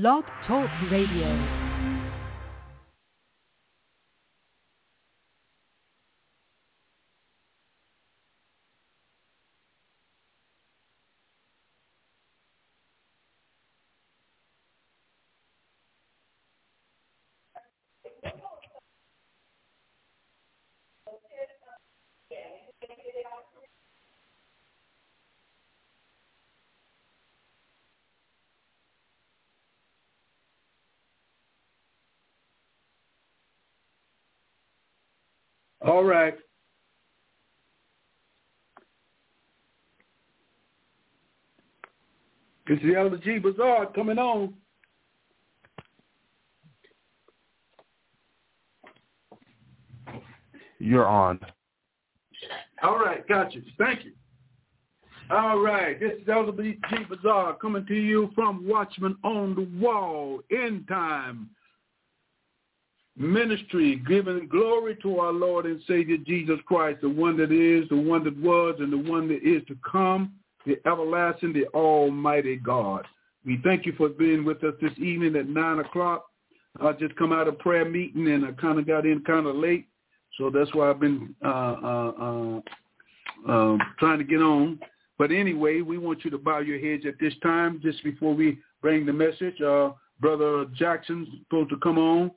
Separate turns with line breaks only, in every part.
Blog Talk Radio.
All right. This is the Elder G Bazaar coming on.
You're on.
All right, gotcha. Thank you. All right, this is Elder G Bazaar coming to you from Watchman on the Wall, End Time ministry, giving glory to our Lord and Savior Jesus Christ, the one that is, the one that was, and the one that is to come, the everlasting, the almighty God. We thank you for being with us this evening at 9 o'clock. I just come out of prayer meeting and I kind of got in kind of late, so that's why I've been uh, uh, uh, uh, trying to get on. But anyway, we want you to bow your heads at this time just before we bring the message. Uh, Brother Jackson's supposed to come on.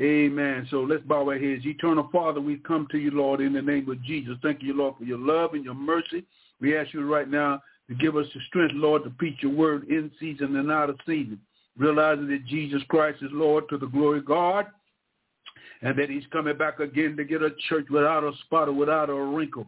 Amen. So let's bow our heads. Eternal Father, we come to you, Lord, in the name of Jesus. Thank you, Lord, for your love and your mercy. We ask you right now to give us the strength, Lord, to preach your word in season and out of season, realizing that Jesus Christ is Lord to the glory of God and that he's coming back again to get a church without a spot or without a wrinkle.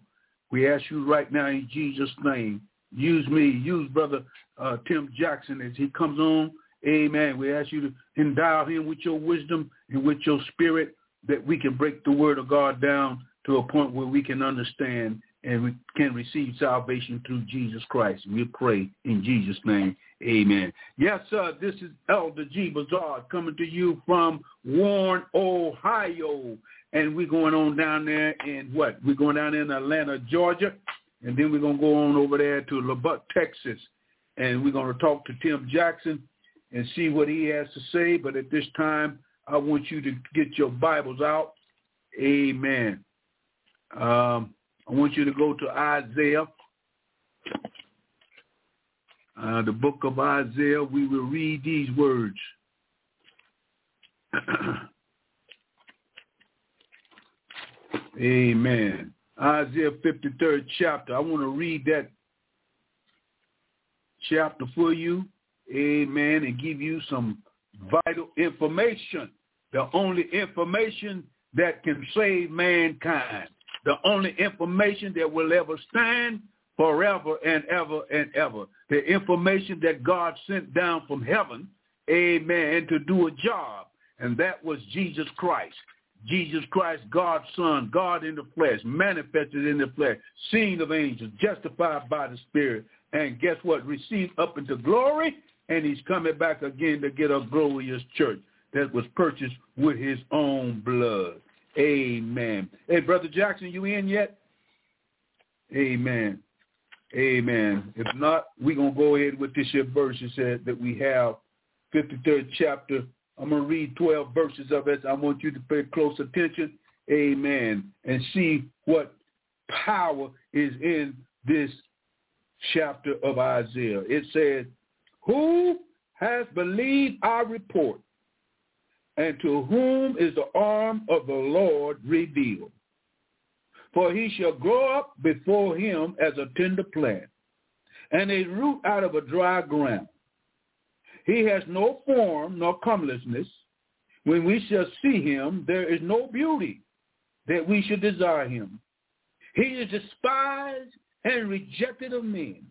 We ask you right now in Jesus' name, use me, use Brother uh, Tim Jackson as he comes on Amen. We ask you to endow him with your wisdom and with your spirit that we can break the word of God down to a point where we can understand and we can receive salvation through Jesus Christ. We pray in Jesus' name. Amen. Yes, sir. This is Elder G. Bazaar coming to you from Warren, Ohio. And we're going on down there in what? We're going down in Atlanta, Georgia. And then we're going to go on over there to Lubbock, Texas. And we're going to talk to Tim Jackson and see what he has to say. But at this time, I want you to get your Bibles out. Amen. Um, I want you to go to Isaiah, uh, the book of Isaiah. We will read these words. Amen. Isaiah 53rd chapter. I want to read that chapter for you amen, and give you some vital information, the only information that can save mankind, the only information that will ever stand forever and ever and ever, the information that God sent down from heaven, amen, to do a job, and that was Jesus Christ. Jesus Christ, God's Son, God in the flesh, manifested in the flesh, seen of angels, justified by the Spirit, and guess what? Received up into glory and he's coming back again to get a glorious church that was purchased with his own blood. Amen. Hey, Brother Jackson, you in yet? Amen. Amen. If not, we're going to go ahead with this here verse. It said that we have 53rd chapter. I'm going to read 12 verses of it. I want you to pay close attention. Amen. And see what power is in this chapter of Isaiah. It says, who has believed our report? And to whom is the arm of the Lord revealed? For he shall grow up before him as a tender plant, and a root out of a dry ground. He has no form nor comeliness. When we shall see him, there is no beauty that we should desire him. He is despised and rejected of men,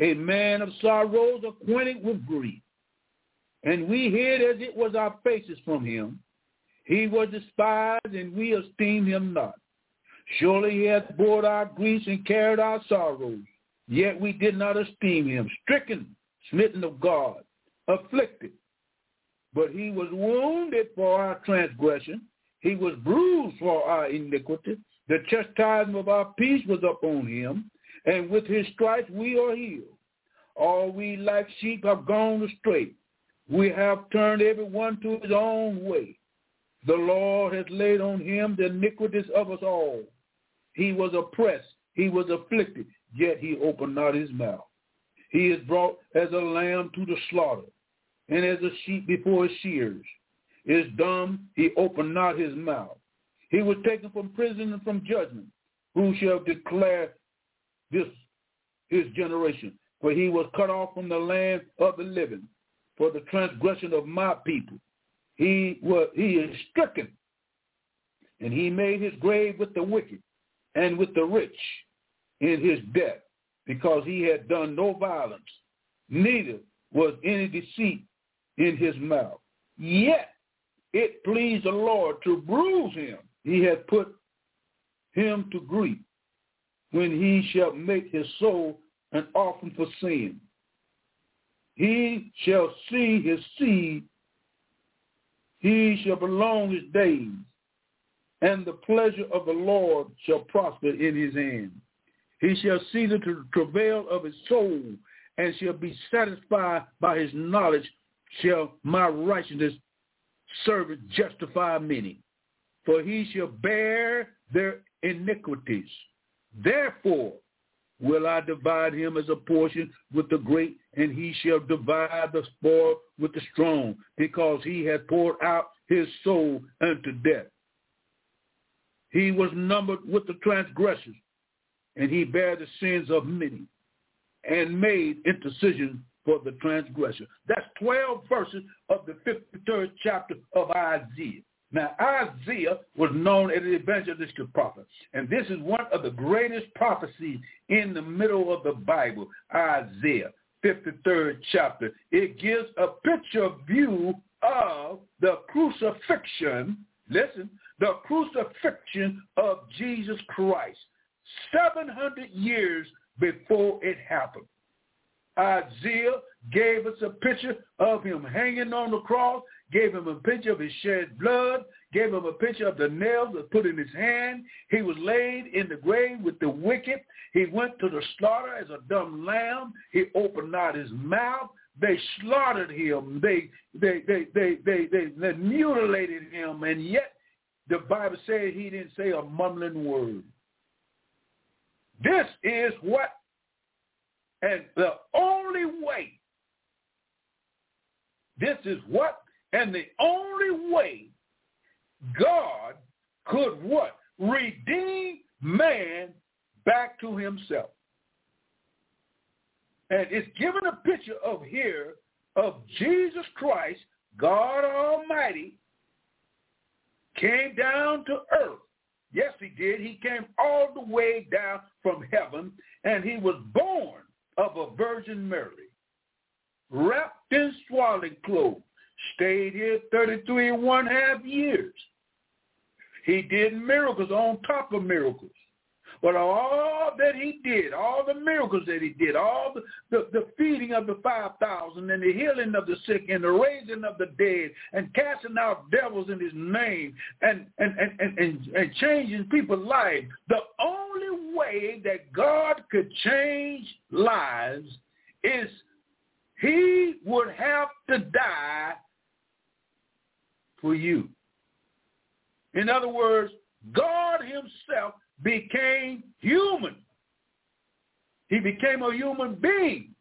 a man of sorrows, acquainted with grief. And we hid as it was our faces from him. He was despised, and we esteemed him not. Surely he hath bore our griefs and carried our sorrows. Yet we did not esteem him, stricken, smitten of God, afflicted. But he was wounded for our transgression. He was bruised for our iniquity. The chastisement of our peace was upon him, and with his stripes we are healed. All we like sheep have gone astray. We have turned everyone to his own way. The Lord has laid on him the iniquities of us all. He was oppressed. He was afflicted, yet he opened not his mouth. He is brought as a lamb to the slaughter, and as a sheep before his shears. Is dumb, he opened not his mouth. He was taken from prison and from judgment. Who shall declare this his generation? For he was cut off from the land of the living for the transgression of my people. He was he is stricken, and he made his grave with the wicked and with the rich in his death, because he had done no violence, neither was any deceit in his mouth. Yet it pleased the Lord to bruise him. He had put him to grief when he shall make his soul an offering for sin. He shall see his seed. He shall prolong his days, and the pleasure of the Lord shall prosper in his hand. He shall see the travail of his soul, and shall be satisfied by his knowledge. Shall my righteousness servant justify many? For he shall bear their iniquities. Therefore will I divide him as a portion with the great, and he shall divide the spoil with the strong, because he hath poured out his soul unto death. He was numbered with the transgressors, and he bare the sins of many, and made intercession for the transgressor. That's 12 verses of the 53rd chapter of Isaiah. Now, Isaiah was known as an evangelistic prophet, and this is one of the greatest prophecies in the middle of the Bible, Isaiah, 53rd chapter. It gives a picture view of the crucifixion, listen, the crucifixion of Jesus Christ, 700 years before it happened. Isaiah gave us a picture of him hanging on the cross gave him a picture of his shed blood, gave him a picture of the nails that put in his hand. He was laid in the grave with the wicked. He went to the slaughter as a dumb lamb. He opened not his mouth. They slaughtered him. They they they they they they, they mutilated him, and yet the Bible says he didn't say a mumbling word. This is what, and the only way. This is what and the only way God could what? Redeem man back to himself. And it's given a picture of here of Jesus Christ, God Almighty, came down to earth. Yes, he did. He came all the way down from heaven, and he was born of a Virgin Mary, wrapped in swaddling clothes, Stayed here 33 and one half years. He did miracles on top of miracles. But all that he did, all the miracles that he did, all the, the, the feeding of the 5,000 and the healing of the sick and the raising of the dead and casting out devils in his name and, and, and, and, and, and changing people's lives, the only way that God could change lives is he would have to die for you. In other words, God himself became human. He became a human being.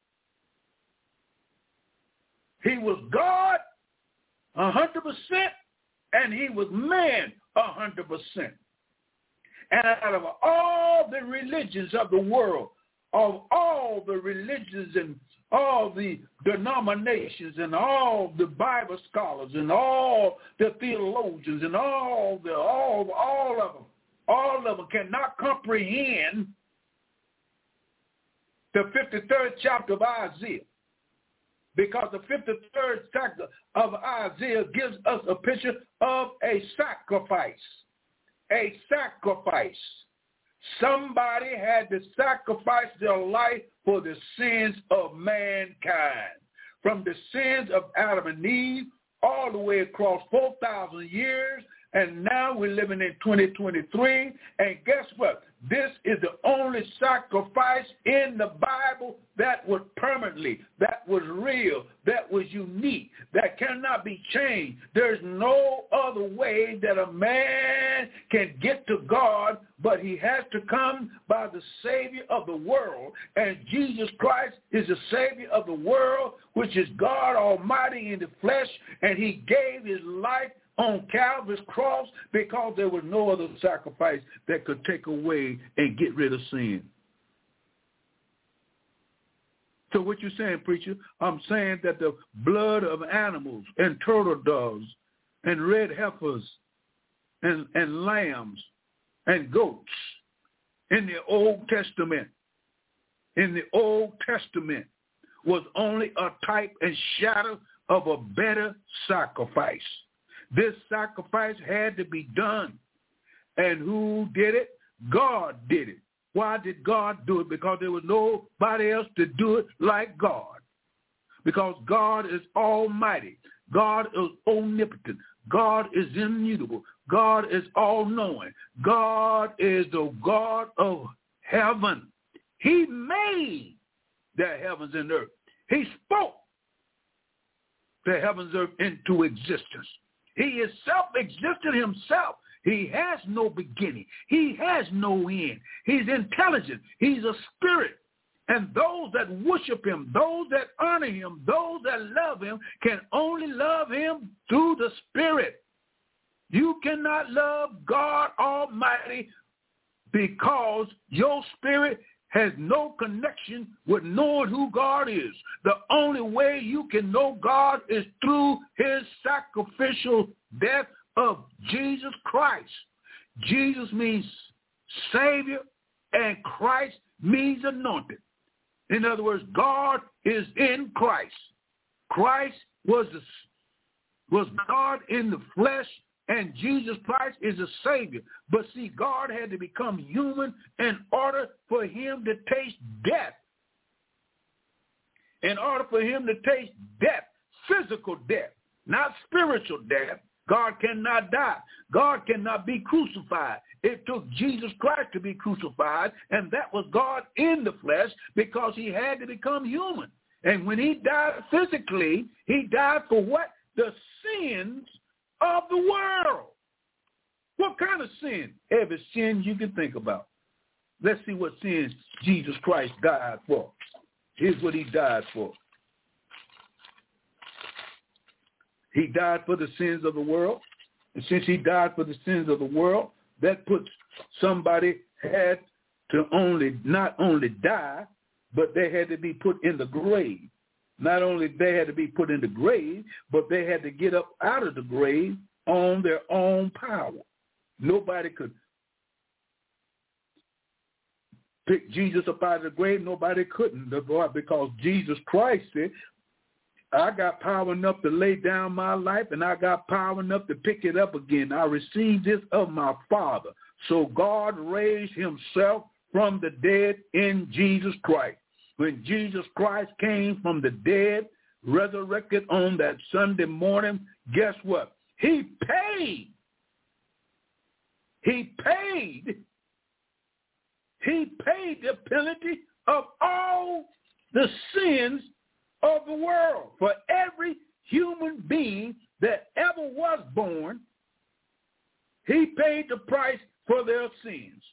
He was God a hundred percent, and he was man a hundred percent. And out of all the religions of the world, of all the religions and all the denominations and all the Bible scholars and all the theologians and all the all all of them, all of them cannot comprehend the 53rd chapter of Isaiah. Because the 53rd chapter of Isaiah gives us a picture of a sacrifice. A sacrifice. Somebody had to sacrifice their life for the sins of mankind. From the sins of Adam and Eve all the way across 4,000 years, and now we're living in 2023. And guess what? This is the only sacrifice in the Bible that was permanently, that was real, that was unique, that cannot be changed. There's no other way that a man can get to God, but he has to come by the Savior of the world. And Jesus Christ is the Savior of the world, which is God Almighty in the flesh, and he gave his life on Calvary's cross because there was no other sacrifice that could take away and get rid of sin. So what you saying, preacher? I'm saying that the blood of animals and turtle doves and red heifers and, and lambs and goats in the Old Testament, in the Old Testament was only a type and shadow of a better sacrifice. This sacrifice had to be done. And who did it? God did it. Why did God do it? Because there was nobody else to do it like God. Because God is almighty. God is omnipotent. God is immutable. God is all-knowing. God is the God of heaven. He made the heavens and earth. He spoke the heavens and earth into existence. He is self-existent himself. He has no beginning. He has no end. He's intelligent. He's a spirit. And those that worship him, those that honor him, those that love him can only love him through the spirit. You cannot love God Almighty because your spirit has no connection with knowing who God is. The only way you can know God is through his sacrificial death of Jesus Christ. Jesus means Savior and Christ means anointed. In other words, God is in Christ. Christ was, the, was God in the flesh and Jesus Christ is a Savior. But see, God had to become human in order for him to taste death. In order for him to taste death, physical death, not spiritual death, God cannot die. God cannot be crucified. It took Jesus Christ to be crucified, and that was God in the flesh because he had to become human. And when he died physically, he died for what? The sins of the world. What kind of sin? Every sin you can think about. Let's see what sins Jesus Christ died for. Here's what he died for. He died for the sins of the world. And since he died for the sins of the world, that puts somebody had to only not only die, but they had to be put in the grave. Not only they had to be put in the grave, but they had to get up out of the grave on their own power. Nobody could pick Jesus up out of the grave. Nobody couldn't because Jesus Christ said, I got power enough to lay down my life and I got power enough to pick it up again. I received this of my Father. So God raised himself from the dead in Jesus Christ when Jesus Christ came from the dead, resurrected on that Sunday morning, guess what? He paid. He paid. He paid the penalty of all the sins of the world for every human being that ever was born. He paid the price for their sins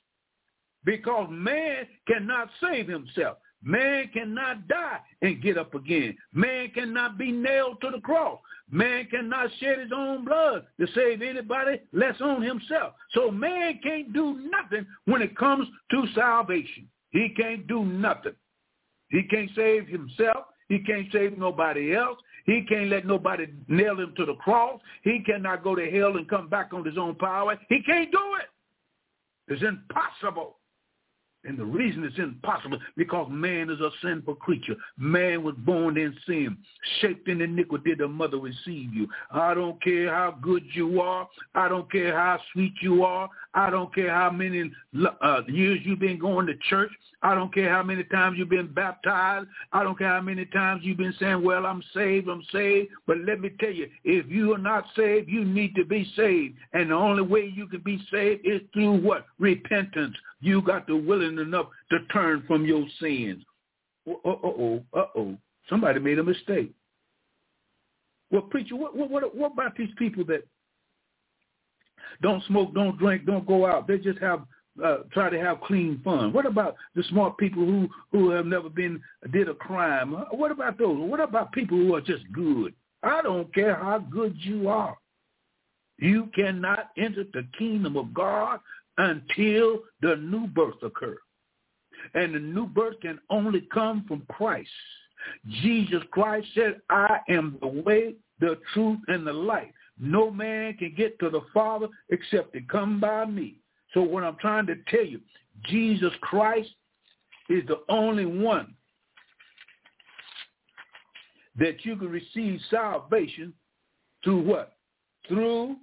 because man cannot save himself. Man cannot die and get up again. Man cannot be nailed to the cross. Man cannot shed his own blood to save anybody less on himself. So man can't do nothing when it comes to salvation. He can't do nothing. He can't save himself. He can't save nobody else. He can't let nobody nail him to the cross. He cannot go to hell and come back on his own power. He can't do it. It's impossible. And the reason it's impossible because man is a sinful creature. Man was born in sin, shaped in iniquity. The mother received you. I don't care how good you are. I don't care how sweet you are. I don't care how many uh, years you've been going to church. I don't care how many times you've been baptized. I don't care how many times you've been saying, well, I'm saved, I'm saved. But let me tell you, if you are not saved, you need to be saved. And the only way you can be saved is through what? Repentance. You got to willing enough to turn from your sins. Uh, uh, uh-oh, uh-oh. Somebody made a mistake. Well, preacher, what, what, what about these people that don't smoke, don't drink, don't go out? They just have uh, try to have clean fun? What about the smart people who who have never been did a crime? Uh, what about those? What about people who are just good? I don't care how good you are. You cannot enter the kingdom of God until the new birth occurs. And the new birth can only come from Christ. Jesus Christ said, I am the way, the truth, and the life. No man can get to the Father except to come by me. So what I'm trying to tell you, Jesus Christ is the only one that you can receive salvation through what? Through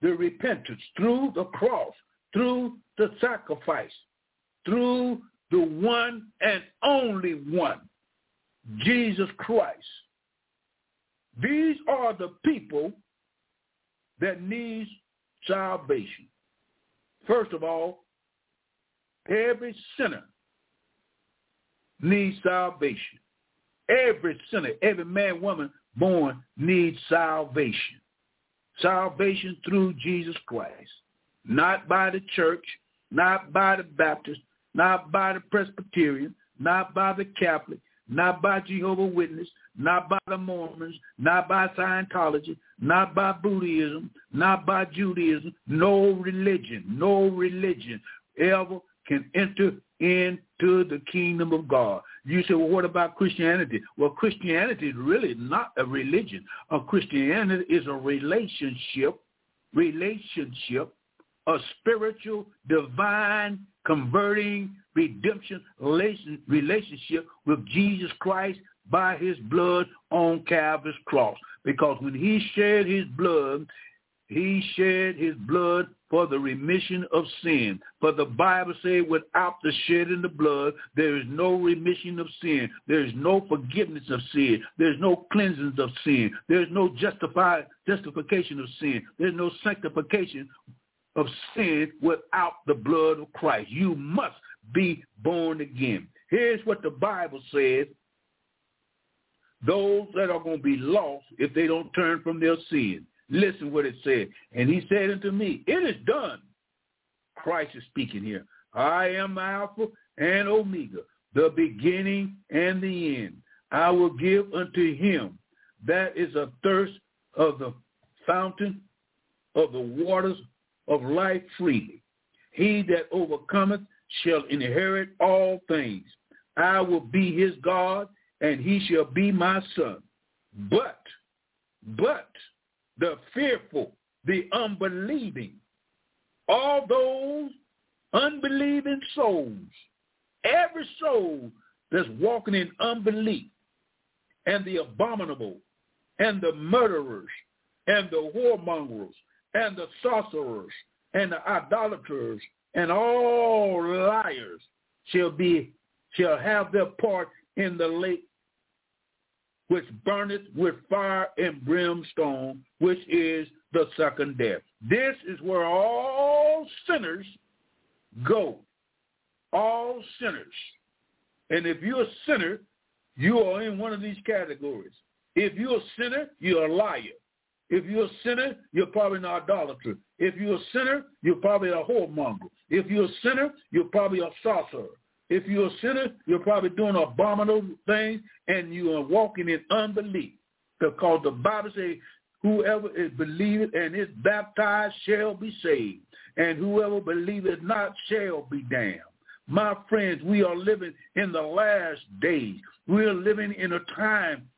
the repentance, through the cross, through the sacrifice, through the one and only one, Jesus Christ. These are the people that needs salvation. First of all, every sinner needs salvation. Every sinner, every man, woman born needs salvation. Salvation through Jesus Christ. Not by the church, not by the Baptist, not by the Presbyterian, not by the Catholic, not by Jehovah Witness, not by the Mormons, not by Scientology, not by Buddhism, not by Judaism. No religion, no religion ever can enter into the kingdom of God. You say, well, what about Christianity? Well, Christianity is really not a religion. A Christianity is a relationship, relationship, a spiritual, divine, converting, redemption relationship with Jesus Christ by his blood on Calvary's cross. Because when he shed his blood, he shed his blood for the remission of sin. For the Bible says without the shedding of blood, there is no remission of sin. There is no forgiveness of sin. There is no cleansing of sin. There is no justified justification of sin. There is no sanctification of sin without the blood of Christ. You must be born again. Here's what the Bible says those that are going to be lost if they don't turn from their sin. Listen what it said. And he said unto me, it is done. Christ is speaking here. I am Alpha and Omega, the beginning and the end. I will give unto him that is a thirst of the fountain of the waters of life freely. He that overcometh shall inherit all things. I will be his God, and he shall be my son. But, but the fearful, the unbelieving, all those unbelieving souls, every soul that's walking in unbelief, and the abominable, and the murderers, and the whoremongers, and the sorcerers, and the idolaters, and all liars shall be shall have their part in the lake which burneth with fire and brimstone, which is the second death. This is where all sinners go. All sinners. And if you're a sinner, you are in one of these categories. If you're a sinner, you're a liar. If you're a sinner, you're probably an idolater. If you're a sinner, you're probably a whoremonger. If you're a sinner, you're probably a sorcerer. If you're a sinner, you're probably doing abominable things and you are walking in unbelief. Because the Bible says, whoever is believeth and is baptized shall be saved. And whoever believeth not shall be damned. My friends, we are living in the last days. We are living in a time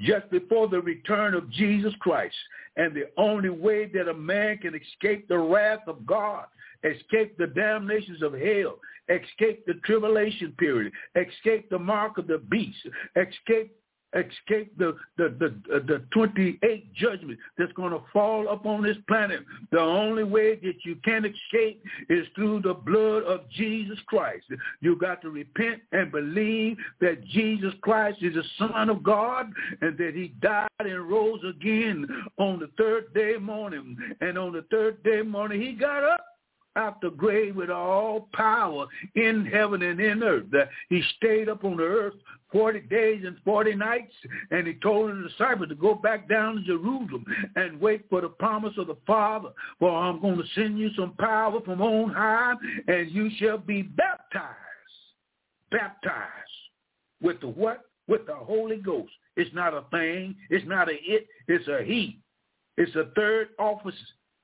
just before the return of Jesus Christ. And the only way that a man can escape the wrath of God escape the damnations of hell, escape the tribulation period, escape the mark of the beast, escape escape the the the, uh, the 28 judgment that's going to fall upon this planet. The only way that you can escape is through the blood of Jesus Christ. You got to repent and believe that Jesus Christ is the Son of God and that he died and rose again on the third day morning. And on the third day morning, he got up out the grave with all power in heaven and in earth. He stayed up on the earth 40 days and 40 nights, and he told the disciples to go back down to Jerusalem and wait for the promise of the Father, for I'm going to send you some power from on high, and you shall be baptized. Baptized. With the what? With the Holy Ghost. It's not a thing. It's not a it. It's a he. It's a third office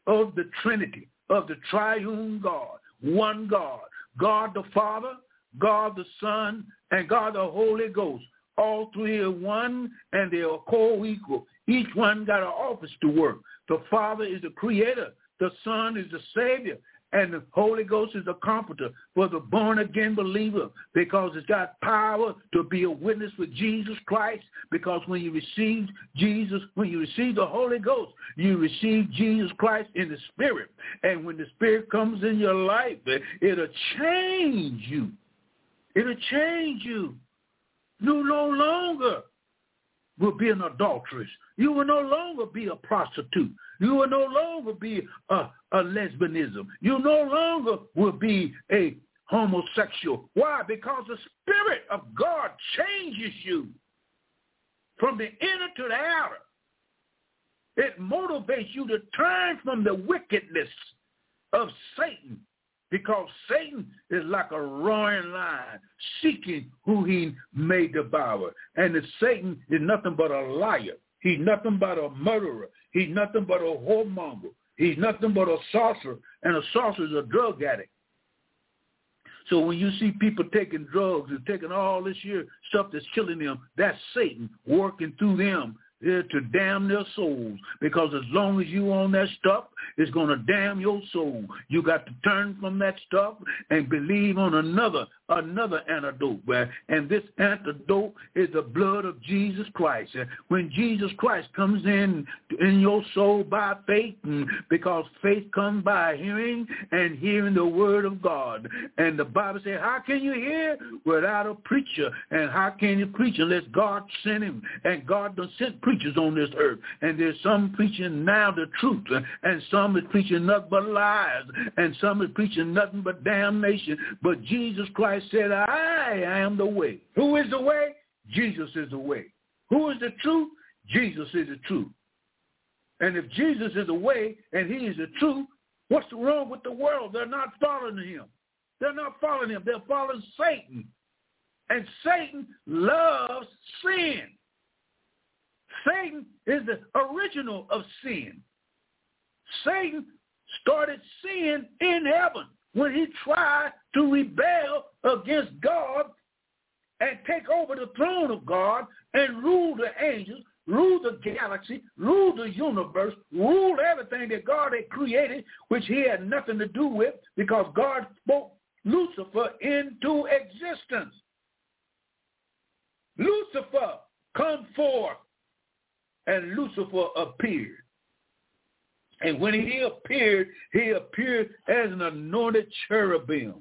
of the Trinity, of the triune God, one God. God the Father, God the Son, and God the Holy Ghost. All three are one and they are co-equal. Each one got an office to work. The Father is the creator. The Son is the Savior. And the Holy Ghost is a comforter for the born-again believer because it's got power to be a witness for Jesus Christ because when you receive Jesus, when you receive the Holy Ghost, you receive Jesus Christ in the Spirit. And when the Spirit comes in your life, it'll change you. It'll change you. You no longer will be an adulteress. You will no longer be a prostitute. You will no longer be a, a lesbianism. You no longer will be a homosexual. Why? Because the Spirit of God changes you from the inner to the outer. It motivates you to turn from the wickedness of Satan because Satan is like a roaring lion seeking who he may devour. And Satan is nothing but a liar. He's nothing but a murderer. He's nothing but a whoremonger. He's nothing but a sorcerer. And a sorcerer is a drug addict. So when you see people taking drugs and taking all this year stuff that's killing them, that's Satan working through them there to damn their souls. Because as long as you own that stuff, it's going to damn your soul. You got to turn from that stuff and believe on another, another antidote. And this antidote is the blood of Jesus Christ. When Jesus Christ comes in in your soul by faith, because faith comes by hearing and hearing the word of God. And the Bible says, how can you hear without a preacher? And how can you preach unless God sent him? And God done sent preachers on this earth. And there's some preaching now the truth, and some is preaching nothing but lies, and some is preaching nothing but damnation. But Jesus Christ said, I am the way. Who is the way? Jesus is the way. Who is the truth? Jesus is the truth. And if Jesus is the way and he is the truth, what's wrong with the world? They're not following him. They're not following him. They're following Satan. And Satan loves sin. Satan is the original of sin. Satan started sin in heaven when he tried to rebel against God and take over the throne of God and rule the angels, rule the galaxy, rule the universe, rule everything that God had created, which he had nothing to do with because God spoke Lucifer into existence. Lucifer, come forth and Lucifer appeared. And when he appeared, he appeared as an anointed cherubim.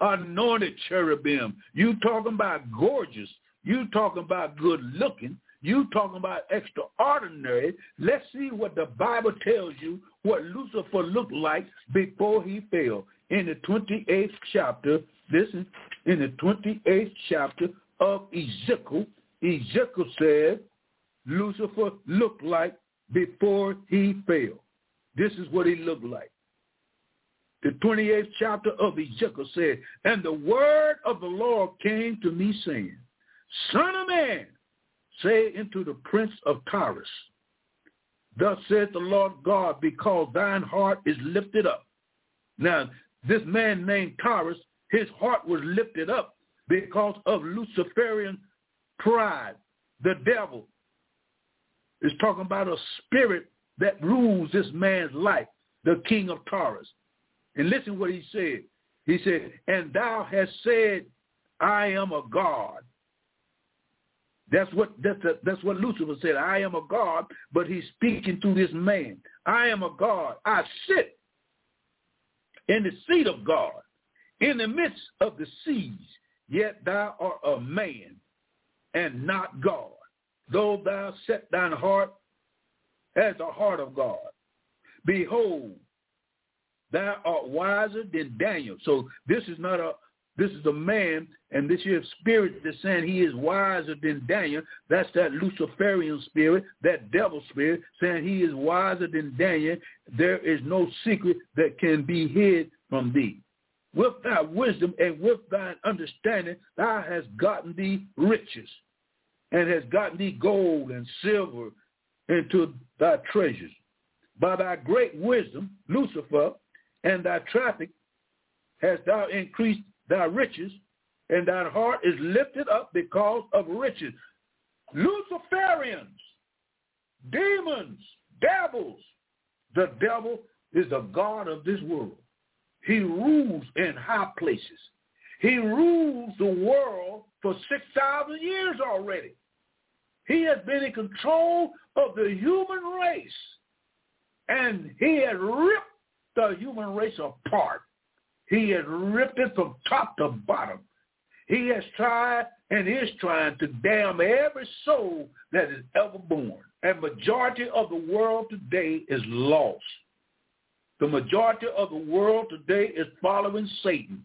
Anointed cherubim. You talking about gorgeous. You talking about good looking. You talking about extraordinary. Let's see what the Bible tells you what Lucifer looked like before he fell. In the 28th chapter, listen, in the 28th chapter of Ezekiel, Ezekiel said, Lucifer looked like before he fell. This is what he looked like. The 28th chapter of Ezekiel said, And the word of the Lord came to me saying, Son of man, say unto the prince of Tyrus, Thus saith the Lord God, because thine heart is lifted up. Now, this man named Tyrus, his heart was lifted up because of Luciferian pride, the devil, is talking about a spirit that rules this man's life, the king of Taurus. And listen what he said. He said, and thou hast said, I am a God. That's what that's, a, that's what Lucifer said. I am a God, but he's speaking to this man. I am a God. I sit in the seat of God, in the midst of the seas. Yet thou art a man, and not God. Though thou set thine heart as the heart of God. Behold, thou art wiser than Daniel. So this is not a this is a man, and this here spirit that's saying he is wiser than Daniel. That's that Luciferian spirit, that devil spirit, saying he is wiser than Daniel. There is no secret that can be hid from thee. With thy wisdom and with thine understanding, thou hast gotten thee riches, and has gotten thee gold and silver into thy treasures. By thy great wisdom, Lucifer, and thy traffic, hast thou increased thy riches, and thine heart is lifted up because of riches. Luciferians, demons, devils. The devil is the God of this world. He rules in high places. He rules the world for 6,000 years already. He has been in control of the human race. And he has ripped the human race apart. He has ripped it from top to bottom. He has tried and is trying to damn every soul that is ever born. And majority of the world today is lost. The majority of the world today is following Satan.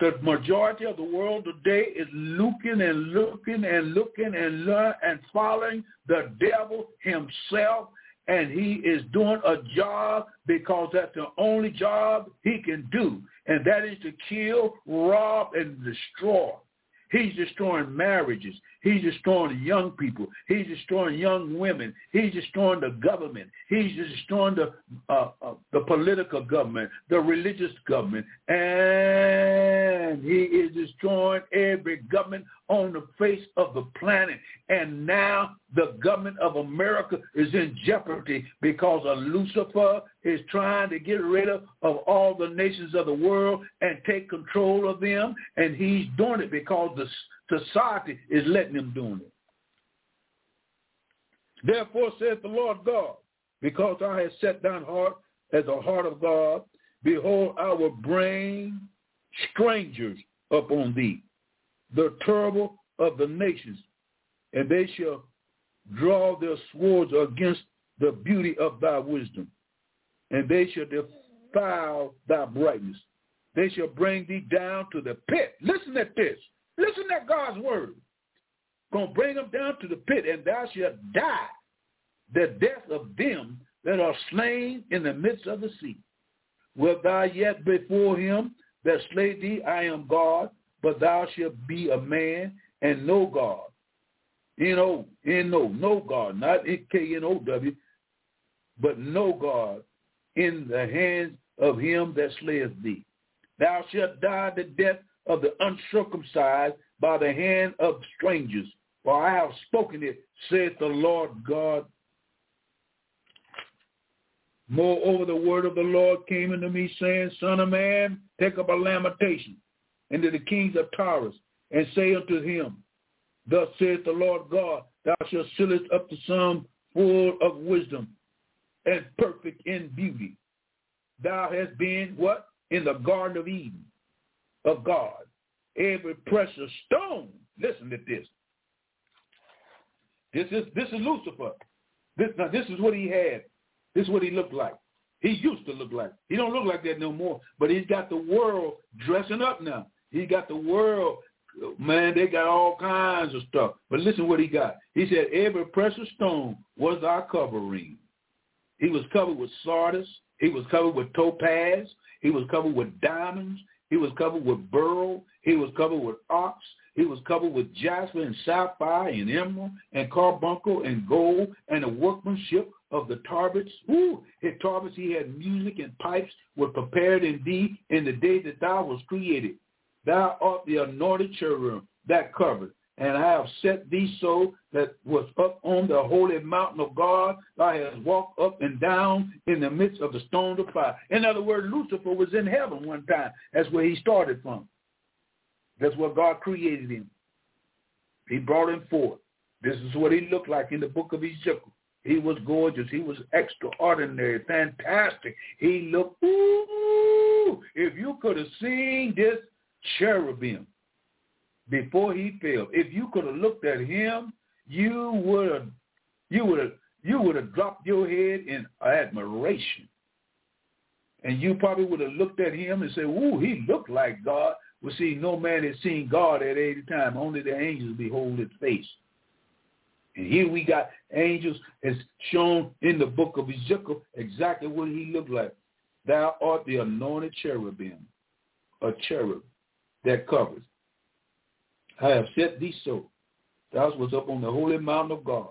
The majority of the world today is looking and looking and looking and learn and following the devil himself and he is doing a job because that's the only job he can do, and that is to kill, rob, and destroy. He's destroying marriages. He's destroying young people. He's destroying young women. He's destroying the government. He's destroying the uh, uh, the political government, the religious government, and he is destroying every government on the face of the planet. And now the government of America is in jeopardy because of Lucifer is trying to get rid of, of all the nations of the world and take control of them. And he's doing it because the society is letting him doing it. Therefore saith the Lord God, because I have set thine heart as the heart of God, behold, I will bring strangers upon thee, the terrible of the nations, and they shall draw their swords against the beauty of thy wisdom, and they shall defile thy brightness. They shall bring thee down to the pit. Listen at this. Listen at God's word. Gonna bring them down to the pit, and thou shalt die the death of them that are slain in the midst of the sea. Wilt thou yet before him that slay thee, I am God, but thou shalt be a man and no God. N-O, N-O, no God, not K-N-O-W, but no God in the hands of him that slayeth thee. Thou shalt die the death of the uncircumcised by the hand of strangers. For I have spoken it, saith the Lord God. Moreover, the word of the Lord came unto me, saying, Son of man, take up a lamentation unto the kings of Tyrus, and say unto him, Thus saith the Lord God, Thou shalt seal up the sum full of wisdom and perfect in beauty. Thou hast been what? In the Garden of Eden of God. Every precious stone. Listen to this. This is this is Lucifer. This now this is what he had. This is what he looked like. He used to look like. He don't look like that no more. But he's got the world dressing up now. He got the world. Man, they got all kinds of stuff. But listen what he got. He said, every precious stone was our covering. He was covered with sardis. He was covered with topaz. He was covered with diamonds. He was covered with beryl. He was covered with onyx. He was covered with jasper and sapphire and emerald and carbuncle and gold and the workmanship of the tarbets. Ooh, his tarbets he had music and pipes were prepared indeed in the day that thou was created. Thou art the anointed cherubim that covered, and I have set thee so that was up on the holy mountain of God. Thou hast walked up and down in the midst of the stones of fire. In other words, Lucifer was in heaven one time. That's where he started from. That's where God created him. He brought him forth. This is what he looked like in the book of Ezekiel. He was gorgeous. He was extraordinary, fantastic. He looked, ooh, if you could have seen this cherubim before he fell, if you could have looked at him, you would have, you would you would have dropped your head in admiration. And you probably would have looked at him and said, ooh, he looked like God. Well, see, no man has seen God at any time. Only the angels behold his face. And here we got angels as shown in the book of Ezekiel exactly what he looked like. Thou art the anointed cherubim, a cherub that covers. I have set thee so. Thou was up on the holy mountain of God.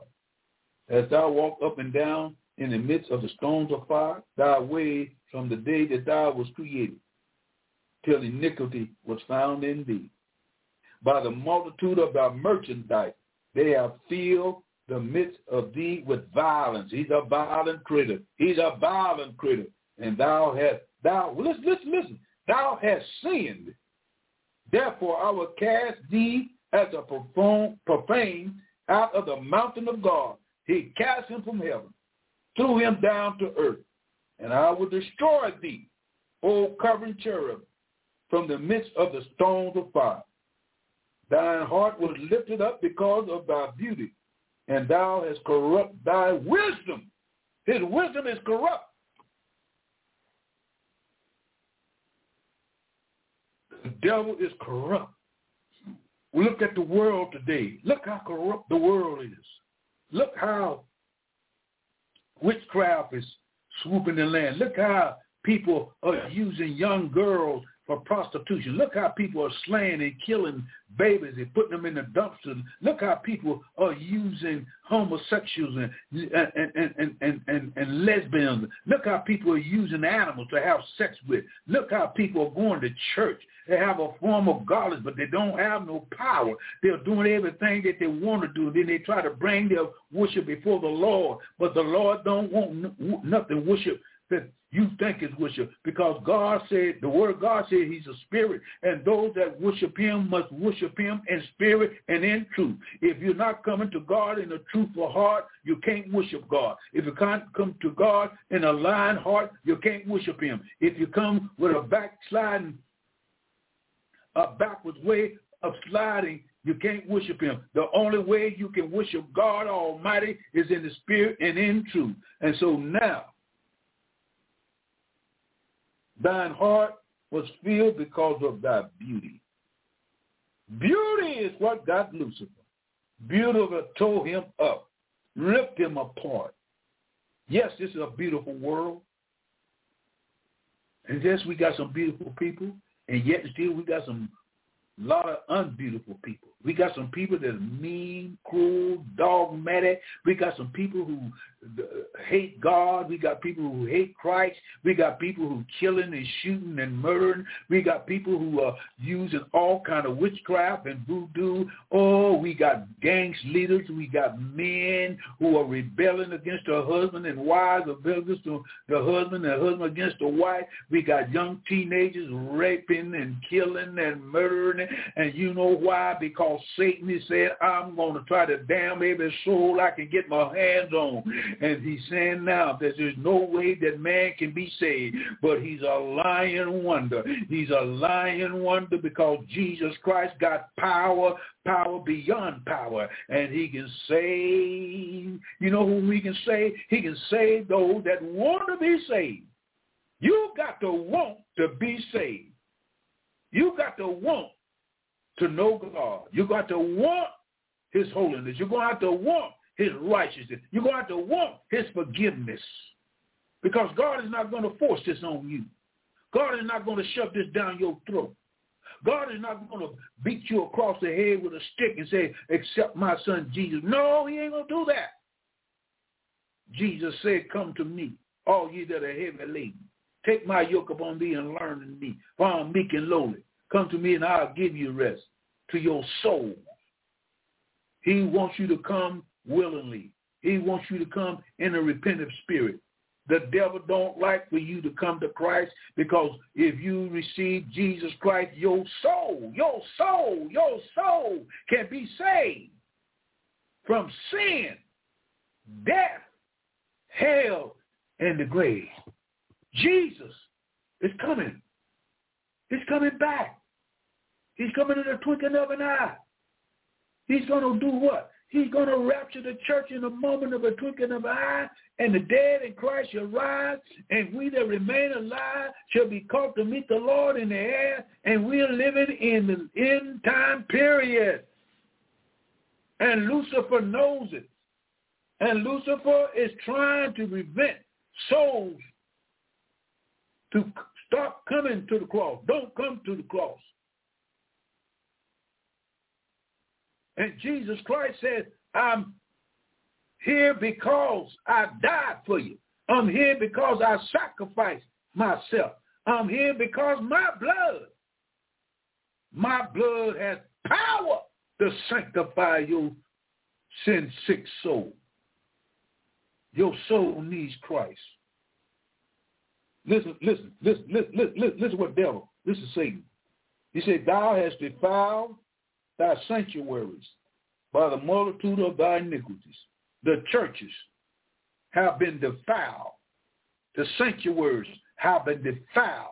As thou walk up and down in the midst of the stones of fire, thy way from the day that thou was created, till iniquity was found in thee. By the multitude of thy merchandise, they have filled the midst of thee with violence. He's a violent critter. He's a violent critter. And thou hast, thou, listen, listen, listen. Thou hast sinned. Therefore I will cast thee as a profane out of the mountain of God. He cast him from heaven, threw him down to earth. And I will destroy thee, O covering cherub, from the midst of the stones of fire. Thine heart was lifted up because of thy beauty, and thou hast corrupt thy wisdom. His wisdom is corrupt. The devil is corrupt. Look at the world today. Look how corrupt the world is. Look how witchcraft is swooping the land. Look how people are using young girls for prostitution. Look how people are slaying and killing babies and putting them in the dumpster. Look how people are using homosexuals and and, and, and, and, and lesbians. Look how people are using animals to have sex with. Look how people are going to church. They have a form of godliness, but they don't have no power. They're doing everything that they want to do. Then they try to bring their worship before the Lord, but the Lord don't want nothing worship that you think is worship because God said, the word God said he's a spirit and those that worship him must worship him in spirit and in truth. If you're not coming to God in a truthful heart, you can't worship God. If you can't come to God in a lying heart, you can't worship him. If you come with a backsliding, a backwards way of sliding, you can't worship him. The only way you can worship God Almighty is in the spirit and in truth. And so now, Thine heart was filled because of thy beauty. Beauty is what got Lucifer. Beauty tore him up, ripped him apart. Yes, this is a beautiful world. And yes, we got some beautiful people. And yet still we got some lot of unbeautiful people. We got some people that are mean, cruel, dogmatic. We got some people who hate God. We got people who hate Christ. We got people who killing and shooting and murdering. We got people who are using all kind of witchcraft and voodoo. Oh, we got gangs leaders. We got men who are rebelling against their husband and wives rebelling against the husband and husband against the wife. We got young teenagers raping and killing and murdering. And you know why? Because Satan, he said, I'm going to try to damn every soul I can get my hands on. And he's saying now that there's no way that man can be saved, but he's a lying wonder. He's a lying wonder because Jesus Christ got power, power beyond power, and he can save. You know who he can save? He can save those that want to be saved. You got to want to be saved. You got to want to know God. You got to want his holiness. You're going to have to want his righteousness. You're going to have to want his forgiveness because God is not going to force this on you. God is not going to shove this down your throat. God is not going to beat you across the head with a stick and say, accept my son Jesus. No, he ain't going to do that. Jesus said, come to me, all ye that are heavy laden. Take my yoke upon thee and learn of me, for I am meek and lowly. Come to me and I'll give you rest to your soul. He wants you to come willingly. He wants you to come in a repentant spirit. The devil don't like for you to come to Christ because if you receive Jesus Christ, your soul, your soul, your soul can be saved from sin, death, hell, and the grave. Jesus is coming. He's coming back. He's coming in the twinkling of an eye. He's going to do what? He's going to rapture the church in a moment of a twinkling of an eye, and the dead in Christ shall rise, and we that remain alive shall be caught to meet the Lord in the air, and we're living in the end time period. And Lucifer knows it. And Lucifer is trying to prevent souls to stop coming to the cross. Don't come to the cross. And Jesus Christ said, I'm here because I died for you. I'm here because I sacrificed myself. I'm here because my blood, my blood has power to sanctify your sin-sick soul. Your soul needs Christ. Listen, listen, listen, listen, listen, listen what devil, this is Satan. He said, thou hast defiled thy sanctuaries by the multitude of thy iniquities. The churches have been defiled. The sanctuaries have been defiled.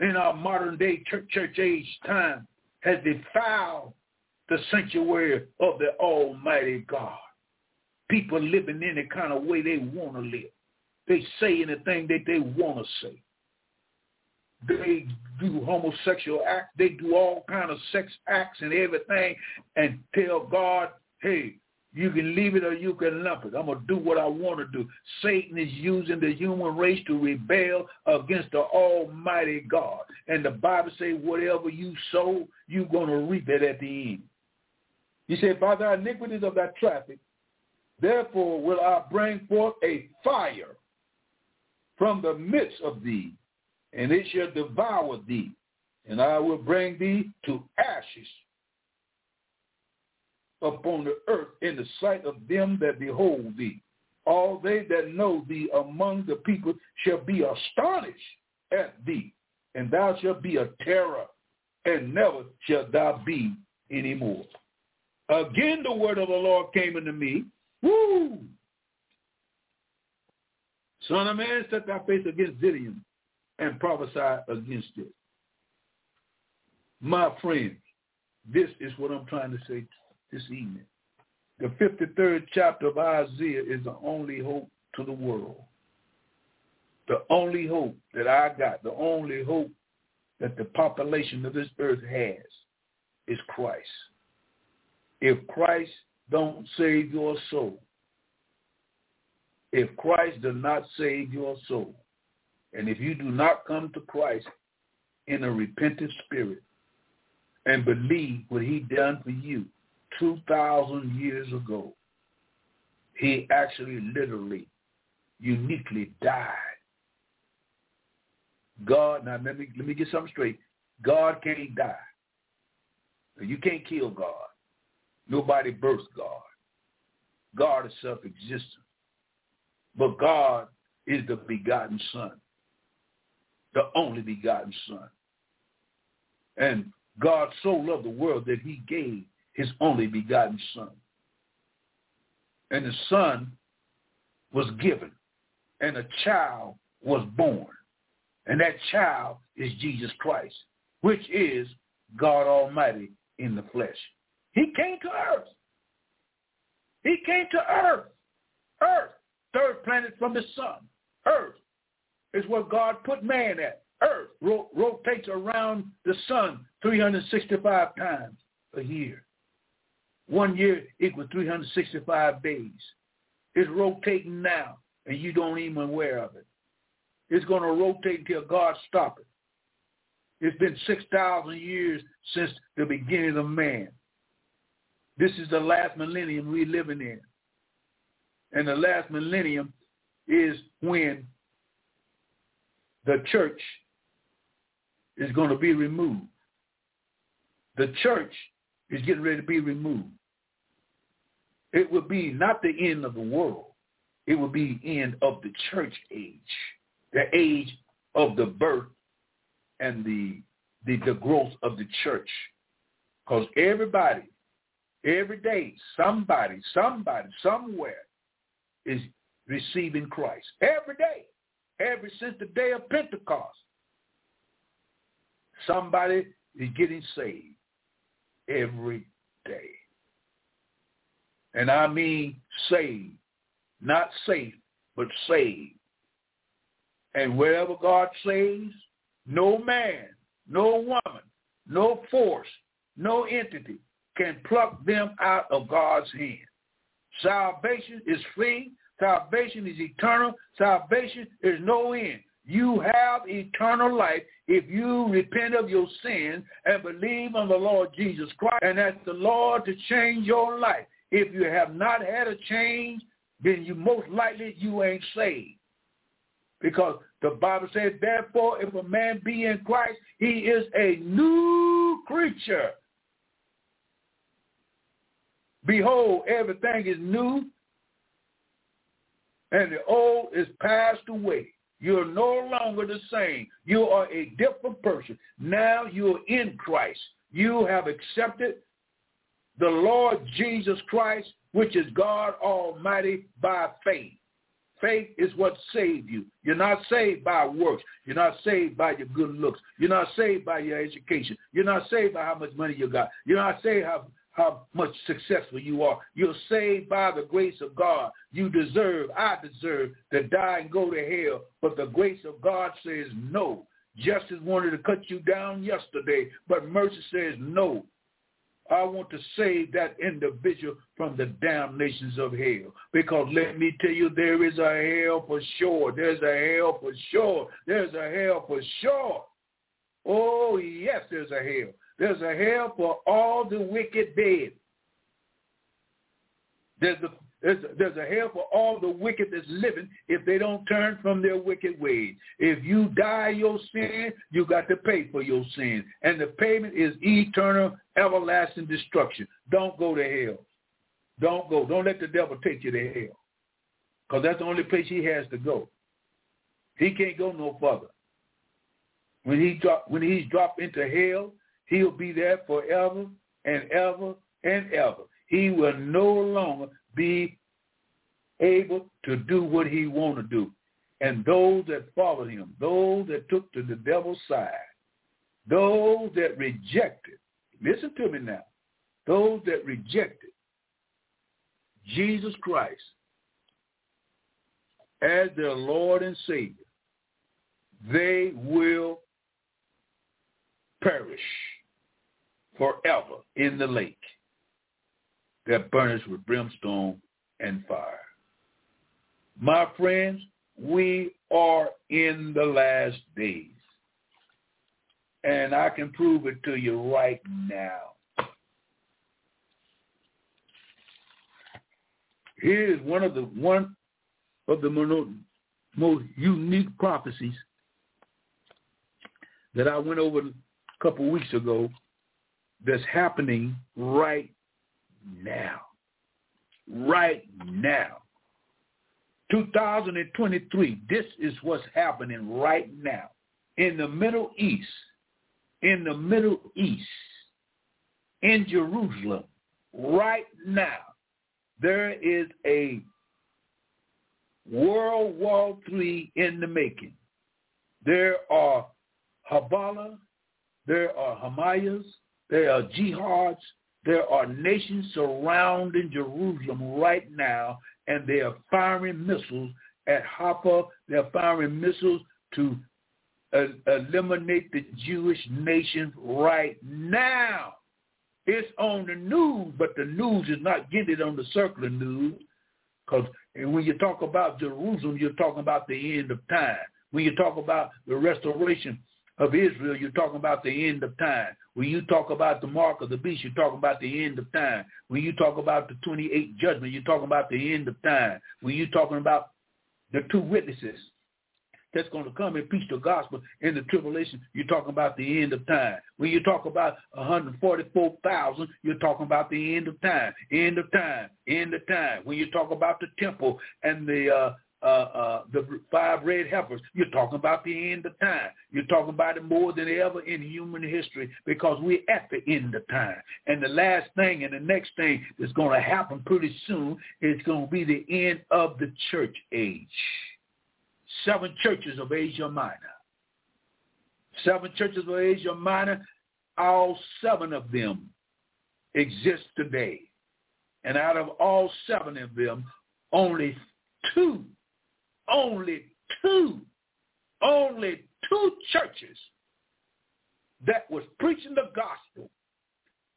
In our modern day church, church age time has defiled the sanctuary of the Almighty God. People living any kind of way they want to live. They say anything that they want to say. They do homosexual acts. They do all kind of sex acts and everything and tell God, hey, you can leave it or you can lump it. I'm going to do what I want to do. Satan is using the human race to rebel against the almighty God. And the Bible says whatever you sow, you're going to reap it at the end. He said, by the iniquities of that traffic, therefore will I bring forth a fire from the midst of thee, and it shall devour thee, and I will bring thee to ashes upon the earth in the sight of them that behold thee. All they that know thee among the people shall be astonished at thee, and thou shalt be a terror, and never shalt thou be any more. Again the word of the Lord came unto me. Woo! Son of man, set thy face against Zidon and prophesy against it. My friends, this is what I'm trying to say this evening. The 53rd chapter of Isaiah is the only hope to the world. The only hope that I got, the only hope that the population of this earth has is Christ. If Christ don't save your soul, if Christ does not save your soul, and if you do not come to Christ in a repentant spirit and believe what he done for you 2,000 years ago, he actually literally, uniquely died. God, now let me, let me get something straight. God can't die. You can't kill God. Nobody births God. God is self-existent. But God is the begotten son, the only begotten son. And God so loved the world that he gave his only begotten son. And the son was given, and a child was born. And that child is Jesus Christ, which is God Almighty in the flesh. He came to earth. He came to earth. Earth third planet from the sun. Earth is where God put man at. Earth ro- rotates around the sun 365 times a year. One year equals 365 days. It's rotating now, and you don't even aware of it. It's going to rotate until God stops it. It's been 6,000 years since the beginning of man. This is the last millennium we're living in and the last millennium is when the church is going to be removed. The church is getting ready to be removed. It will be not the end of the world. It will be the end of the church age, the age of the birth and the the, the growth of the church. Because everybody, every day, somebody, somebody, somewhere is receiving Christ. Every day. Ever since the day of Pentecost. Somebody is getting saved every day. And I mean saved. Not safe, but saved. And wherever God saves, no man, no woman, no force, no entity can pluck them out of God's hand. Salvation is free. Salvation is eternal. Salvation is no end. You have eternal life if you repent of your sins and believe on the Lord Jesus Christ and ask the Lord to change your life. If you have not had a change, then you most likely you ain't saved. Because the Bible says, therefore, if a man be in Christ, he is a new creature. Behold, everything is new, and the old is passed away. You're no longer the same. You are a different person. Now you're in Christ. You have accepted the Lord Jesus Christ, which is God Almighty by faith. Faith is what saved you. You're not saved by works. You're not saved by your good looks. You're not saved by your education. You're not saved by how much money you got. You're not saved how, how much successful you are. You're saved by the grace of God. You deserve, I deserve to die and go to hell. But the grace of God says no. Justice wanted to cut you down yesterday, but mercy says no. I want to save that individual from the damnations of hell. Because let me tell you, there is a hell for sure. There's a hell for sure. There's a hell for sure. Oh, yes, there's a hell. There's a hell for all the wicked dead. There's a there's, there's a hell for all the wicked that's living if they don't turn from their wicked ways. If you die your sin, you got to pay for your sin. And the payment is eternal, everlasting destruction. Don't go to hell. Don't go. Don't let the devil take you to hell. Because that's the only place he has to go. He can't go no further. When he drop, when he's dropped into hell, he'll be there forever and ever and ever. He will no longer be able to do what he want to do. And those that followed him, those that took to the devil's side, those that rejected, listen to me now, those that rejected Jesus Christ as their Lord and Savior, they will perish forever in the lake that burns with brimstone and fire. My friends, we are in the last days. And I can prove it to you right now. Here's one of the one of the most unique prophecies that I went over a couple weeks ago that's happening right now. Right now. 2023, this is what's happening right now. In the Middle East, in the Middle East, in Jerusalem, right now, there is a World War III in the making. There are Hezbollah, there are Hamas, there are jihads, there are nations surrounding Jerusalem right now, and they are firing missiles at Haifa. They're firing missiles to uh, eliminate the Jewish nation right now. It's on the news, but the news is not getting it on the circular news. Because when you talk about Jerusalem, you're talking about the end of time. When you talk about the restoration of Israel, you're talking about the end of time. When you talk about the mark of the beast, you're talking about the end of time. When you talk about the 28th judgment, you're talking about the end of time. When you're talking about the two witnesses, that's going to come and preach the gospel in the tribulation, you're talking about the end of time. When you talk about 144,000, you're talking about the end of time, end of time, end of time. When you talk about the temple and the uh, uh, uh, the five red heifers. You're talking about the end of time. You're talking about it more than ever in human history because we're at the end of time. And the last thing and the next thing that's going to happen pretty soon is going to be the end of the church age. Seven churches of Asia Minor. Seven churches of Asia Minor, all seven of them exist today. And out of all seven of them, only two only two, only two churches that was preaching the gospel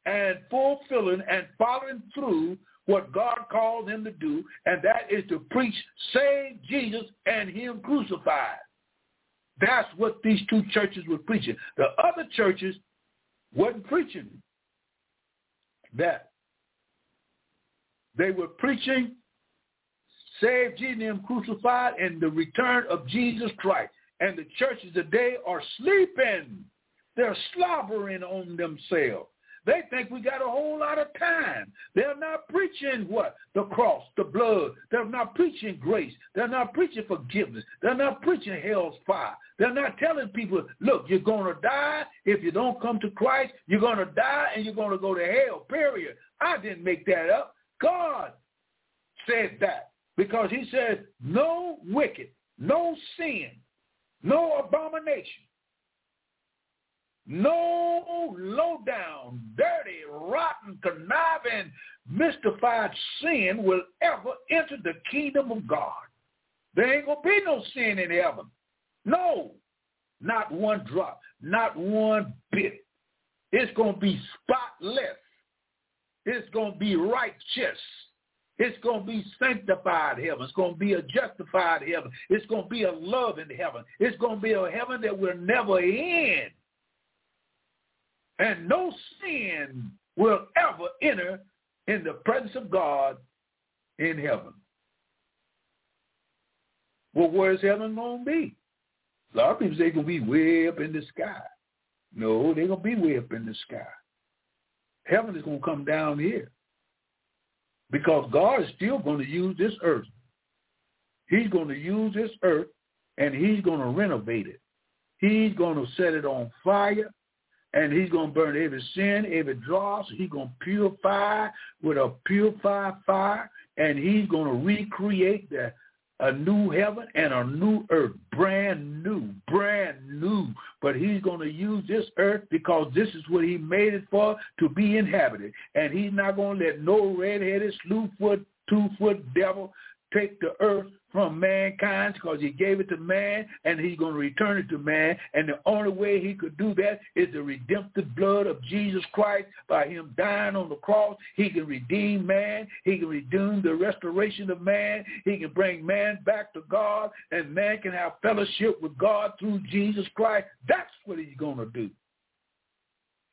and fulfilling and following through what God called them to do, and that is to preach, save Jesus and him crucified. That's what these two churches were preaching. The other churches wasn't preaching that. They were preaching Save Jesus crucified and the return of Jesus Christ. And the churches today are sleeping. They're slobbering on themselves. They think we got a whole lot of time. They're not preaching what? The cross, the blood. They're not preaching grace. They're not preaching forgiveness. They're not preaching hell's fire. They're not telling people, look, you're going to die. If you don't come to Christ, you're going to die and you're going to go to hell, period. I didn't make that up. God said that. Because he says, no wicked, no sin, no abomination, no low down, dirty, rotten, conniving, mystified sin will ever enter the kingdom of God. There ain't going to be no sin in heaven. No, not one drop, not one bit. It's going to be spotless. It's going to be righteous. It's going to be sanctified heaven. It's going to be a justified heaven. It's going to be a loving heaven. It's going to be a heaven that will never end. And no sin will ever enter in the presence of God in heaven. Well, where's heaven going to be? A lot of people say it's going to be way up in the sky. No, they're going to be way up in the sky. Heaven is going to come down here because God is still going to use this earth. He's going to use this earth and he's going to renovate it. He's going to set it on fire and he's going to burn every sin, every dross. He's going to purify with a purified fire and he's going to recreate the a new heaven and a new earth, brand new, brand new. But he's going to use this earth because this is what he made it for, to be inhabited. And he's not going to let no red-headed, slewfoot, two-foot devil take the earth from mankind because he gave it to man and he's going to return it to man. And the only way he could do that is the redemptive blood of Jesus Christ by him dying on the cross. He can redeem man. He can redeem the restoration of man. He can bring man back to God and man can have fellowship with God through Jesus Christ. That's what he's going to do.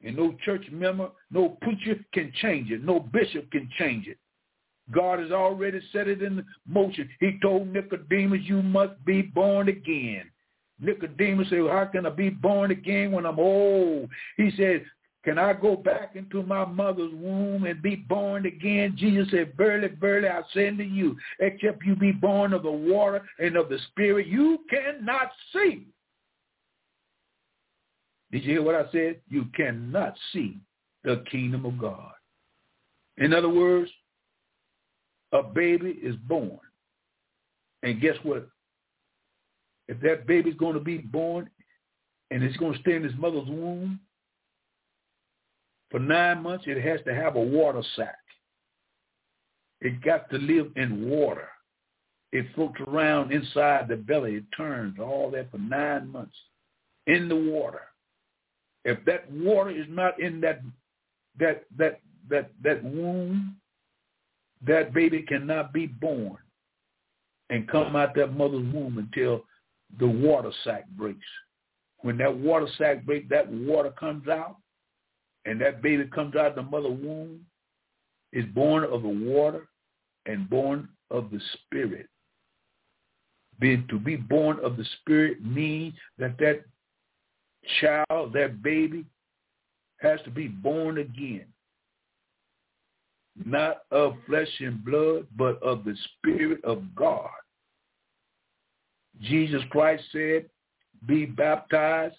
And no church member, no preacher can change it. No bishop can change it. God has already set it in motion. He told Nicodemus, you must be born again. Nicodemus said, how can I be born again when I'm old? He said, can I go back into my mother's womb and be born again? Jesus said, verily, verily, I say unto you, except you be born of the water and of the spirit, you cannot see. Did you hear what I said? You cannot see the kingdom of God. In other words, a baby is born. And guess what? If that baby's going to be born and it's going to stay in his mother's womb for nine months, it has to have a water sac. It got to live in water. It floats around inside the belly. It turns all that for nine months in the water. If that water is not in that that that that that womb, that baby cannot be born and come out that mother's womb until the water sac breaks. When that water sac breaks, that water comes out, and that baby comes out of the mother womb, is born of the water and born of the spirit. Being to be born of the Spirit means that that child, that baby, has to be born again. Not of flesh and blood, but of the Spirit of God. Jesus Christ said, be baptized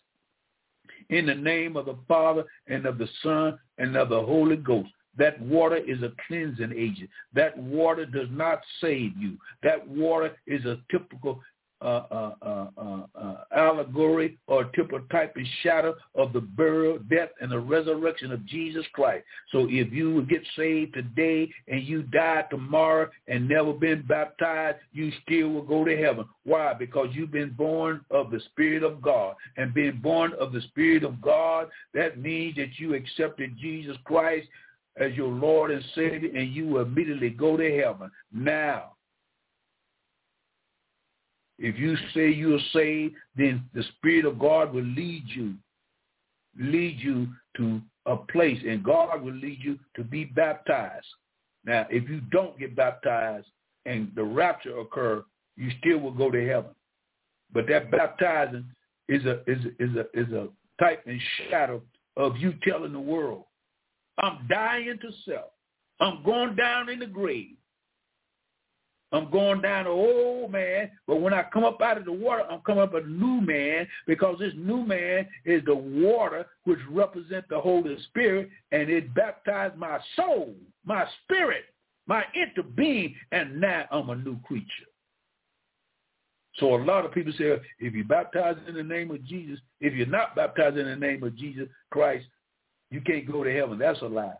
in the name of the Father and of the Son and of the Holy Ghost. That water is a cleansing agent. That water does not save you. That water is a typical uh, uh, uh, uh, uh allegory or typical type and shadow of the burial, death, and the resurrection of Jesus Christ. So if you would get saved today and you die tomorrow and never been baptized, you still will go to heaven. Why? Because you've been born of the Spirit of God. And being born of the Spirit of God, that means that you accepted Jesus Christ as your Lord and Savior, and you will immediately go to heaven. Now, if you say you're saved, then the Spirit of God will lead you, lead you to a place, and God will lead you to be baptized. Now, if you don't get baptized and the rapture occur, you still will go to heaven. But that baptizing is a is a, is a is a type and shadow of you telling the world, I'm dying to self. I'm going down in the grave. I'm going down an old man, but when I come up out of the water, I'm coming up a new man because this new man is the water which represents the Holy Spirit, and it baptized my soul, my spirit, my inner being, and now I'm a new creature. So a lot of people say, if you baptize in the name of Jesus, if you're not baptized in the name of Jesus Christ, you can't go to heaven. That's a lie.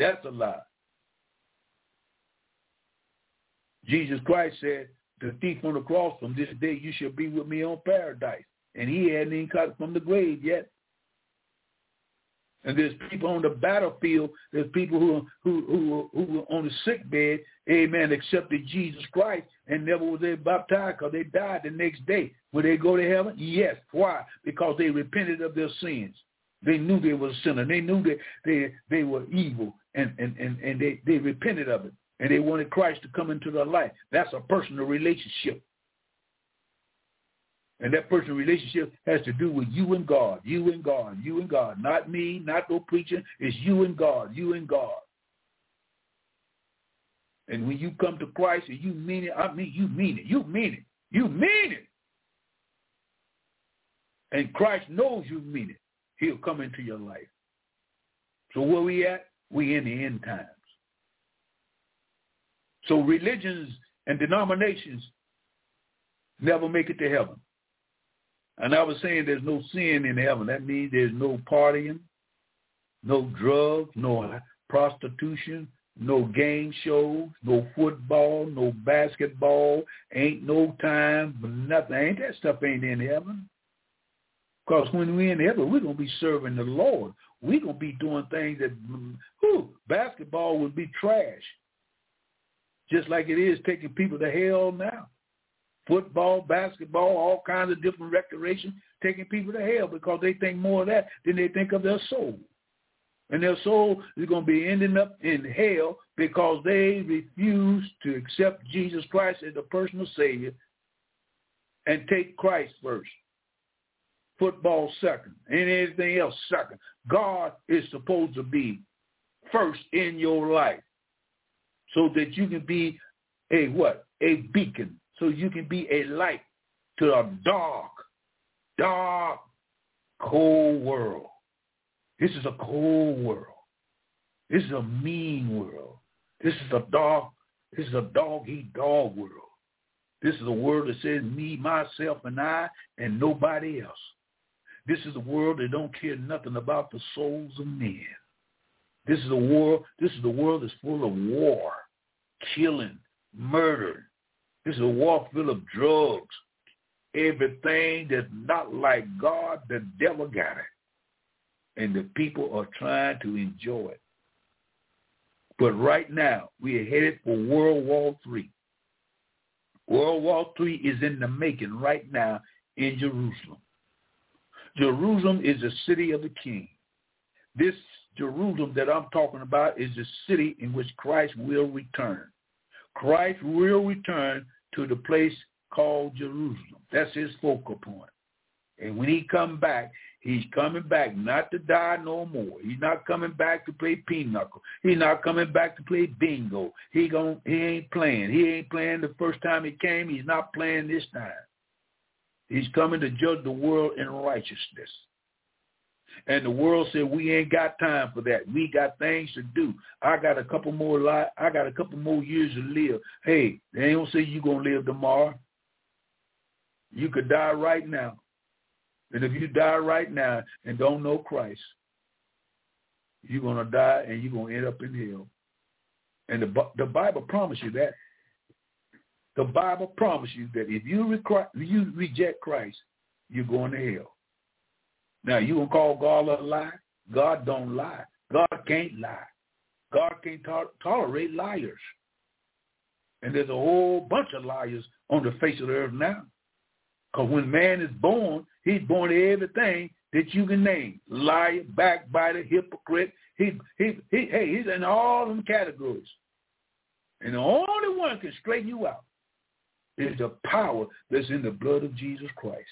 That's a lie. Jesus Christ said, the thief on the cross, from this day you shall be with me on paradise. And he hadn't even cut from the grave yet. And there's people on the battlefield. There's people who who who who were on the sick bed, amen, accepted Jesus Christ and never was they baptized because they died the next day. Will they go to heaven? Yes. Why? Because they repented of their sins. They knew they were a sinner. They knew that they they were evil and, and, and, and they, they repented of it. And they wanted Christ to come into their life. That's a personal relationship. And that personal relationship has to do with you and God, you and God, you and God. Not me, not no preacher. It's you and God, you and God. And when you come to Christ and you mean it, I mean you mean it. You mean it. You mean it. And Christ knows you mean it he'll come into your life. So where we at? We in the end times. So religions and denominations never make it to heaven. And I was saying there's no sin in heaven. That means there's no partying, no drugs, no prostitution, no game shows, no football, no basketball, ain't no time, nothing. Ain't that stuff ain't in heaven. Because when we're in heaven, we're going to be serving the Lord. We're going to be doing things that, mm, whew, basketball would be trash. Just like it is taking people to hell now. Football, basketball, all kinds of different recreation, taking people to hell because they think more of that than they think of their soul. And their soul is going to be ending up in hell because they refuse to accept Jesus Christ as the personal Savior and take Christ first football second, and anything else second. God is supposed to be first in your life so that you can be a what? A beacon. So you can be a light to a dark, dark, cold world. This is a cold world. This is a mean world. This is a dog. This is a dog-eat-dog world. This is a world that says me, myself, and I, and nobody else. This is a world that don't care nothing about the souls of men. This is a world. This is a world that's full of war, killing, murder. This is a war full of drugs. Everything that's not like God, the devil got it. And the people are trying to enjoy it. But right now, we are headed for World War III. World War III is in the making right now in Jerusalem. Jerusalem is the city of the king. This Jerusalem that I'm talking about is the city in which Christ will return. Christ will return to the place called Jerusalem. That's his focal point. And when he come back, he's coming back not to die no more. He's not coming back to play pinochle. He's not coming back to play bingo. He gon' he ain't playing. He ain't playing the first time he came. He's not playing this time. He's coming to judge the world in righteousness. And the world said we ain't got time for that. We got things to do. I got a couple more li- I got a couple more years to live. Hey, they gonna say you're gonna live tomorrow. You could die right now. And if you die right now and don't know Christ, you're going to die and you're going to end up in hell. And the, the Bible promises you that. The Bible promises you that if you, recri- you reject Christ, you're going to hell. Now, you to call God a lie? God don't lie. God can't lie. God can't to- tolerate liars. And there's a whole bunch of liars on the face of the earth now. Because when man is born, he's born to everything that you can name. Liar, backbiter, hypocrite. He, he, he, hey, he's in all them categories. And the only one can straighten you out is the power that's in the blood of Jesus Christ.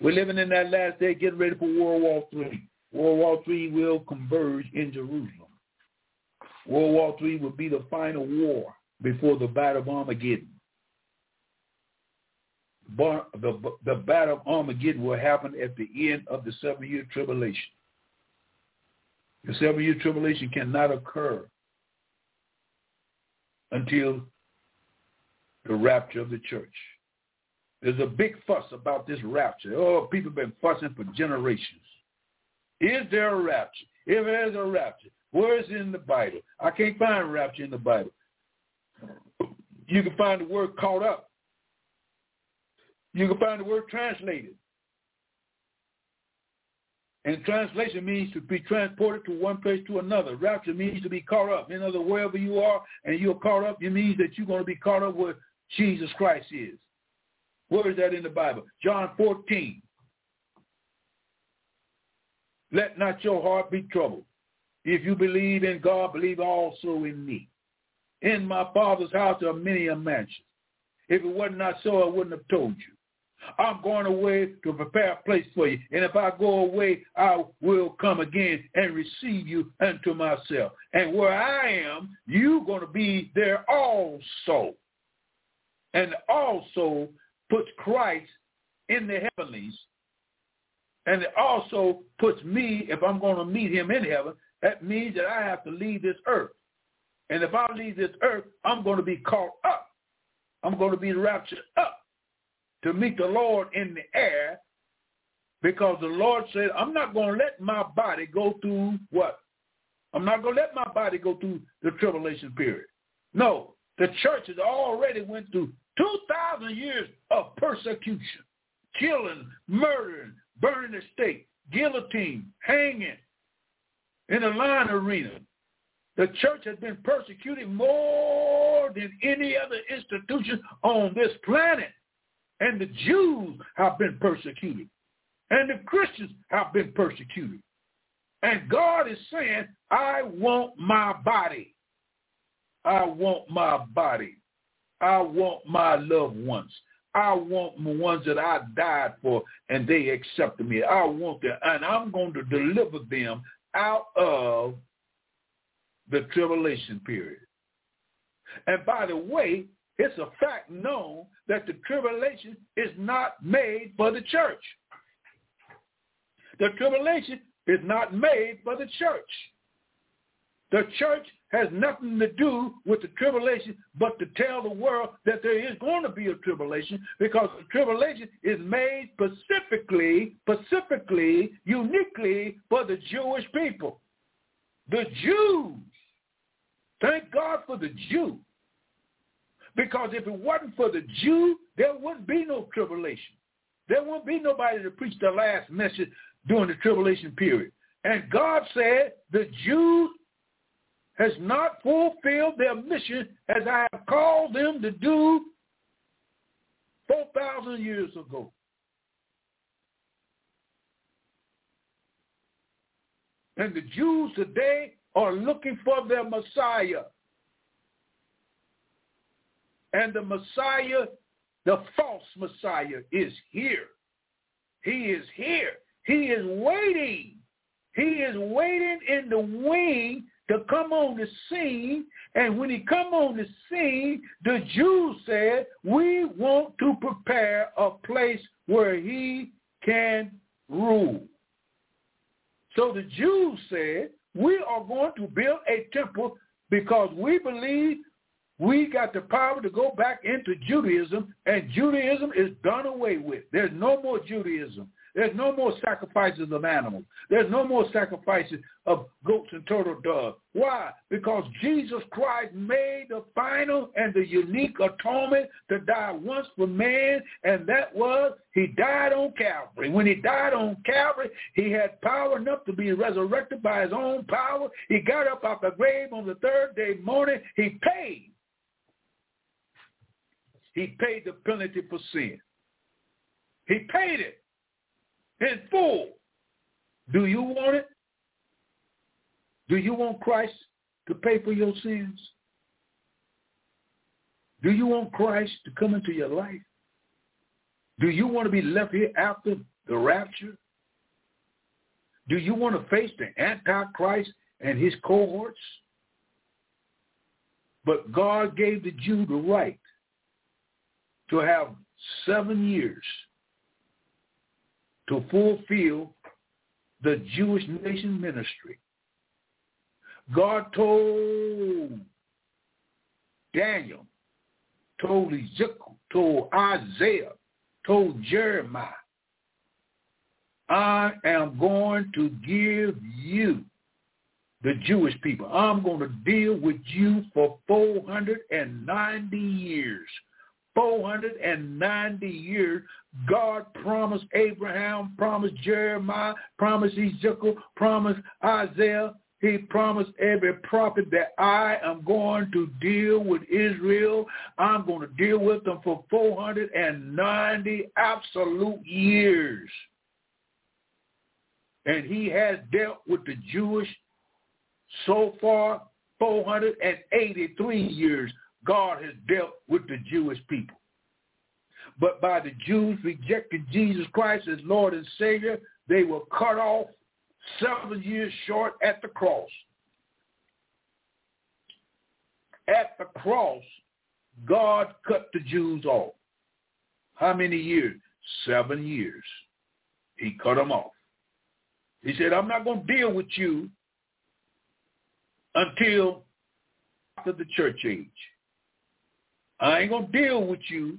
We're living in that last day, getting ready for World War III. World War III will converge in Jerusalem. World War III will be the final war before the Battle of Armageddon the, the battle of Armageddon will happen at the end of the seven-year tribulation. The seven-year tribulation cannot occur until the rapture of the church. There's a big fuss about this rapture. Oh, people have been fussing for generations. Is there a rapture? If there's a rapture, where is it in the Bible? I can't find rapture in the Bible. You can find the word caught up you can find the word translated. And translation means to be transported to one place to another. Rapture means to be caught up. In other words, wherever you are and you're caught up, it means that you're going to be caught up where Jesus Christ is. Where is that in the Bible? John 14. Let not your heart be troubled. If you believe in God, believe also in me. In my Father's house are many mansions. If it was not so, I wouldn't have told you. I'm going away to prepare a place for you. And if I go away, I will come again and receive you unto myself. And where I am, you're going to be there also. And also puts Christ in the heavenlies. And it also puts me, if I'm going to meet him in heaven, that means that I have to leave this earth. And if I leave this earth, I'm going to be caught up. I'm going to be raptured up to meet the Lord in the air because the Lord said, I'm not going to let my body go through what? I'm not going to let my body go through the tribulation period. No, the church has already went through 2,000 years of persecution, killing, murdering, burning the stake, guillotine, hanging in the lion arena. The church has been persecuted more than any other institution on this planet. And the Jews have been persecuted. And the Christians have been persecuted. And God is saying, I want my body. I want my body. I want my loved ones. I want the ones that I died for and they accepted me. I want them. And I'm going to deliver them out of the tribulation period. And by the way, it's a fact known that the tribulation is not made for the church. The tribulation is not made for the church. The church has nothing to do with the tribulation but to tell the world that there is going to be a tribulation because the tribulation is made specifically, specifically, uniquely for the Jewish people. The Jews. Thank God for the Jew. Because if it wasn't for the Jew, there wouldn't be no tribulation. There wouldn't be nobody to preach the last message during the tribulation period. And God said the Jews has not fulfilled their mission as I have called them to do 4,000 years ago. And the Jews today are looking for their Messiah. And the Messiah, the false Messiah, is here. He is here. He is waiting. He is waiting in the wing to come on the scene. And when he come on the scene, the Jews said, we want to prepare a place where he can rule. So the Jews said, we are going to build a temple because we believe we got the power to go back into Judaism, and Judaism is done away with. There's no more Judaism. There's no more sacrifices of animals. There's no more sacrifices of goats and turtle doves. Why? Because Jesus Christ made the final and the unique atonement to die once for man, and that was he died on Calvary. When he died on Calvary, he had power enough to be resurrected by his own power. He got up out the grave on the third day morning. He paid. He paid the penalty for sin. He paid it in full. Do you want it? Do you want Christ to pay for your sins? Do you want Christ to come into your life? Do you want to be left here after the rapture? Do you want to face the Antichrist and his cohorts? But God gave the Jew the right to have seven years to fulfill the Jewish nation ministry. God told Daniel, told Ezekiel, told Isaiah, told Jeremiah, I am going to give you, the Jewish people, I'm going to deal with you for 490 years. 490 years, God promised Abraham, promised Jeremiah, promised Ezekiel, promised Isaiah. He promised every prophet that I am going to deal with Israel. I'm going to deal with them for 490 absolute years. And he has dealt with the Jewish so far 483 years God has dealt with the Jewish people. But by the Jews rejecting Jesus Christ as Lord and Savior, they were cut off seven years short at the cross. At the cross, God cut the Jews off. How many years? Seven years. He cut them off. He said, I'm not going to deal with you until after the church age. I ain't going to deal with you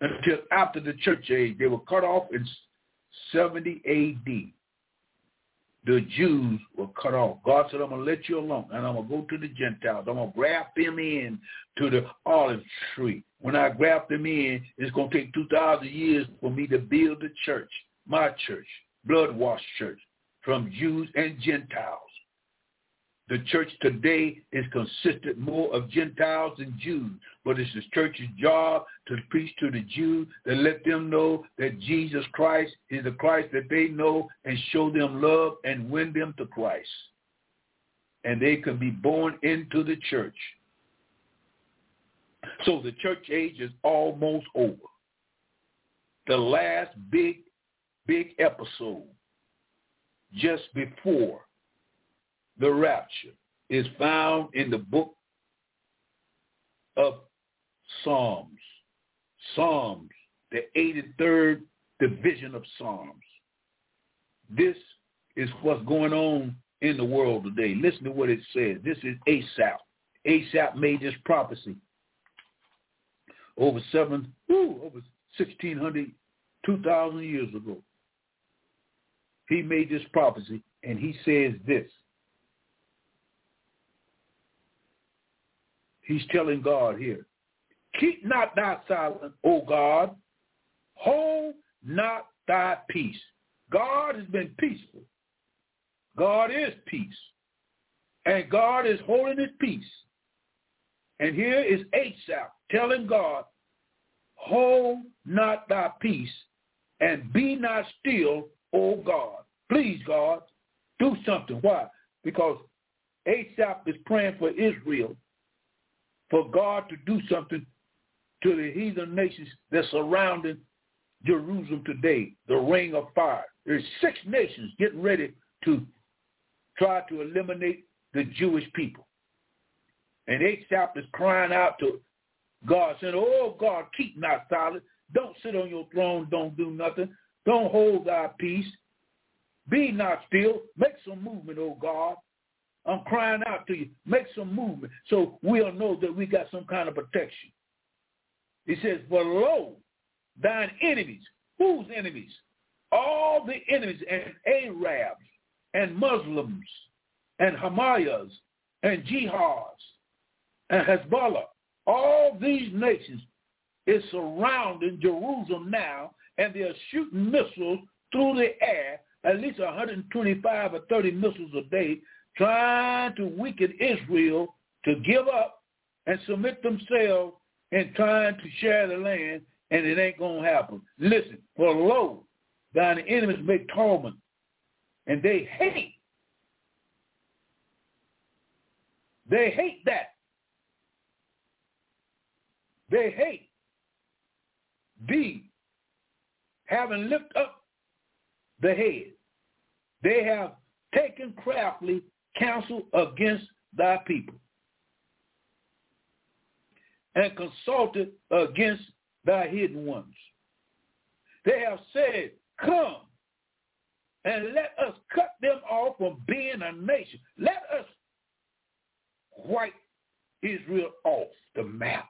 until after the church age. They were cut off in 70 A.D. The Jews were cut off. God said, I'm going to let you alone, and I'm going to go to the Gentiles. I'm going to graft them in to the olive tree. When I graft them in, it's going to take 2,000 years for me to build the church, my church, blood-washed church, from Jews and Gentiles. The church today is consisted more of Gentiles than Jews, but it's the church's job to preach to the Jews, to let them know that Jesus Christ is the Christ that they know and show them love and win them to Christ. And they can be born into the church. So the church age is almost over. The last big, big episode just before the rapture is found in the book of Psalms. Psalms, the 83rd division of Psalms. This is what's going on in the world today. Listen to what it says. This is Asaph. Asaph made this prophecy over seven, whoo, over 1600, 2000 years ago. He made this prophecy and he says this. He's telling God here, keep not thy silence, O God. Hold not thy peace. God has been peaceful. God is peace. And God is holding his peace. And here is Asaph telling God, hold not thy peace and be not still, O God. Please, God, do something. Why? Because Asaph is praying for Israel for God to do something to the heathen nations that surrounding Jerusalem today, the ring of fire. There's six nations getting ready to try to eliminate the Jewish people. And Asaph is crying out to God, saying, oh, God, keep not silent. Don't sit on your throne. Don't do nothing. Don't hold thy peace. Be not still. Make some movement, oh God. I'm crying out to you. Make some movement so we'll know that we got some kind of protection. He says, but lo, thine enemies. Whose enemies? All the enemies and Arabs and Muslims and Hamayas and Jihads and Hezbollah. All these nations is surrounding Jerusalem now, and they're shooting missiles through the air, at least 125 or 30 missiles a day, trying to weaken Israel to give up and submit themselves and trying to share the land, and it ain't going to happen. Listen, for lo, thine enemies make torment, and they hate. They hate that. They hate thee, having lifted up the head. They have taken craftily counsel against thy people and consulted against thy hidden ones. They have said, come and let us cut them off from being a nation. Let us wipe Israel off the map.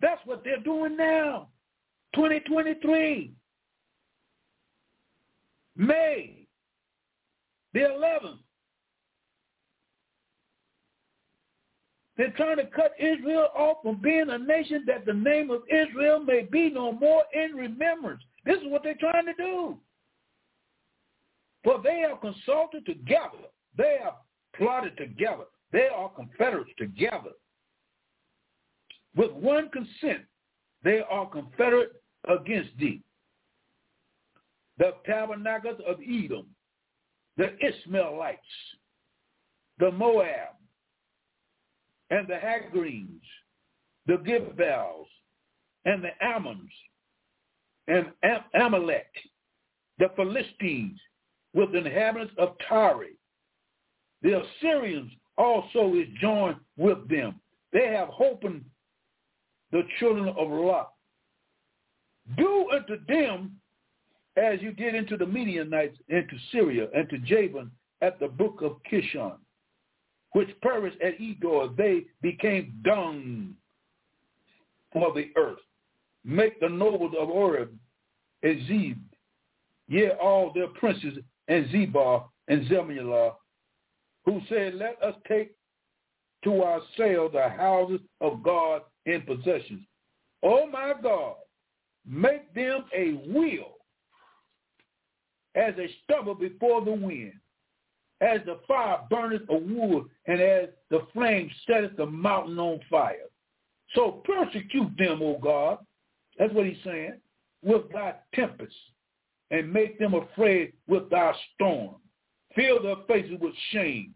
That's what they're doing now. 2023. May the 11th. They're trying to cut Israel off from being a nation that the name of Israel may be no more in remembrance. This is what they're trying to do. For they have consulted together. They have plotted together. They are confederates together with one consent, they are confederate against thee. The tabernacles of Edom, the Ishmaelites, the Moab, and the Hagarenes, the Gebals, and the Ammons, and Am- Amalek, the Philistines, with the inhabitants of Tyre. The Assyrians also is joined with them. They have opened the children of Lot. Do unto them as you did into the Midianites, into Syria, and to Jabin at the brook of Kishon, which perished at Endor. They became dung for the earth. Make the nobles of Oreb and Zeb, yea, all their princes, and Zebah and Zemullah, who said, let us take to ourselves the houses of God in possessions. Oh my God, make them a wheel as a stubble before the wind, as the fire burneth a wood, and as the flame setteth the mountain on fire. So persecute them, O God. That's what he's saying. With thy tempest, and make them afraid with thy storm. Fill their faces with shame,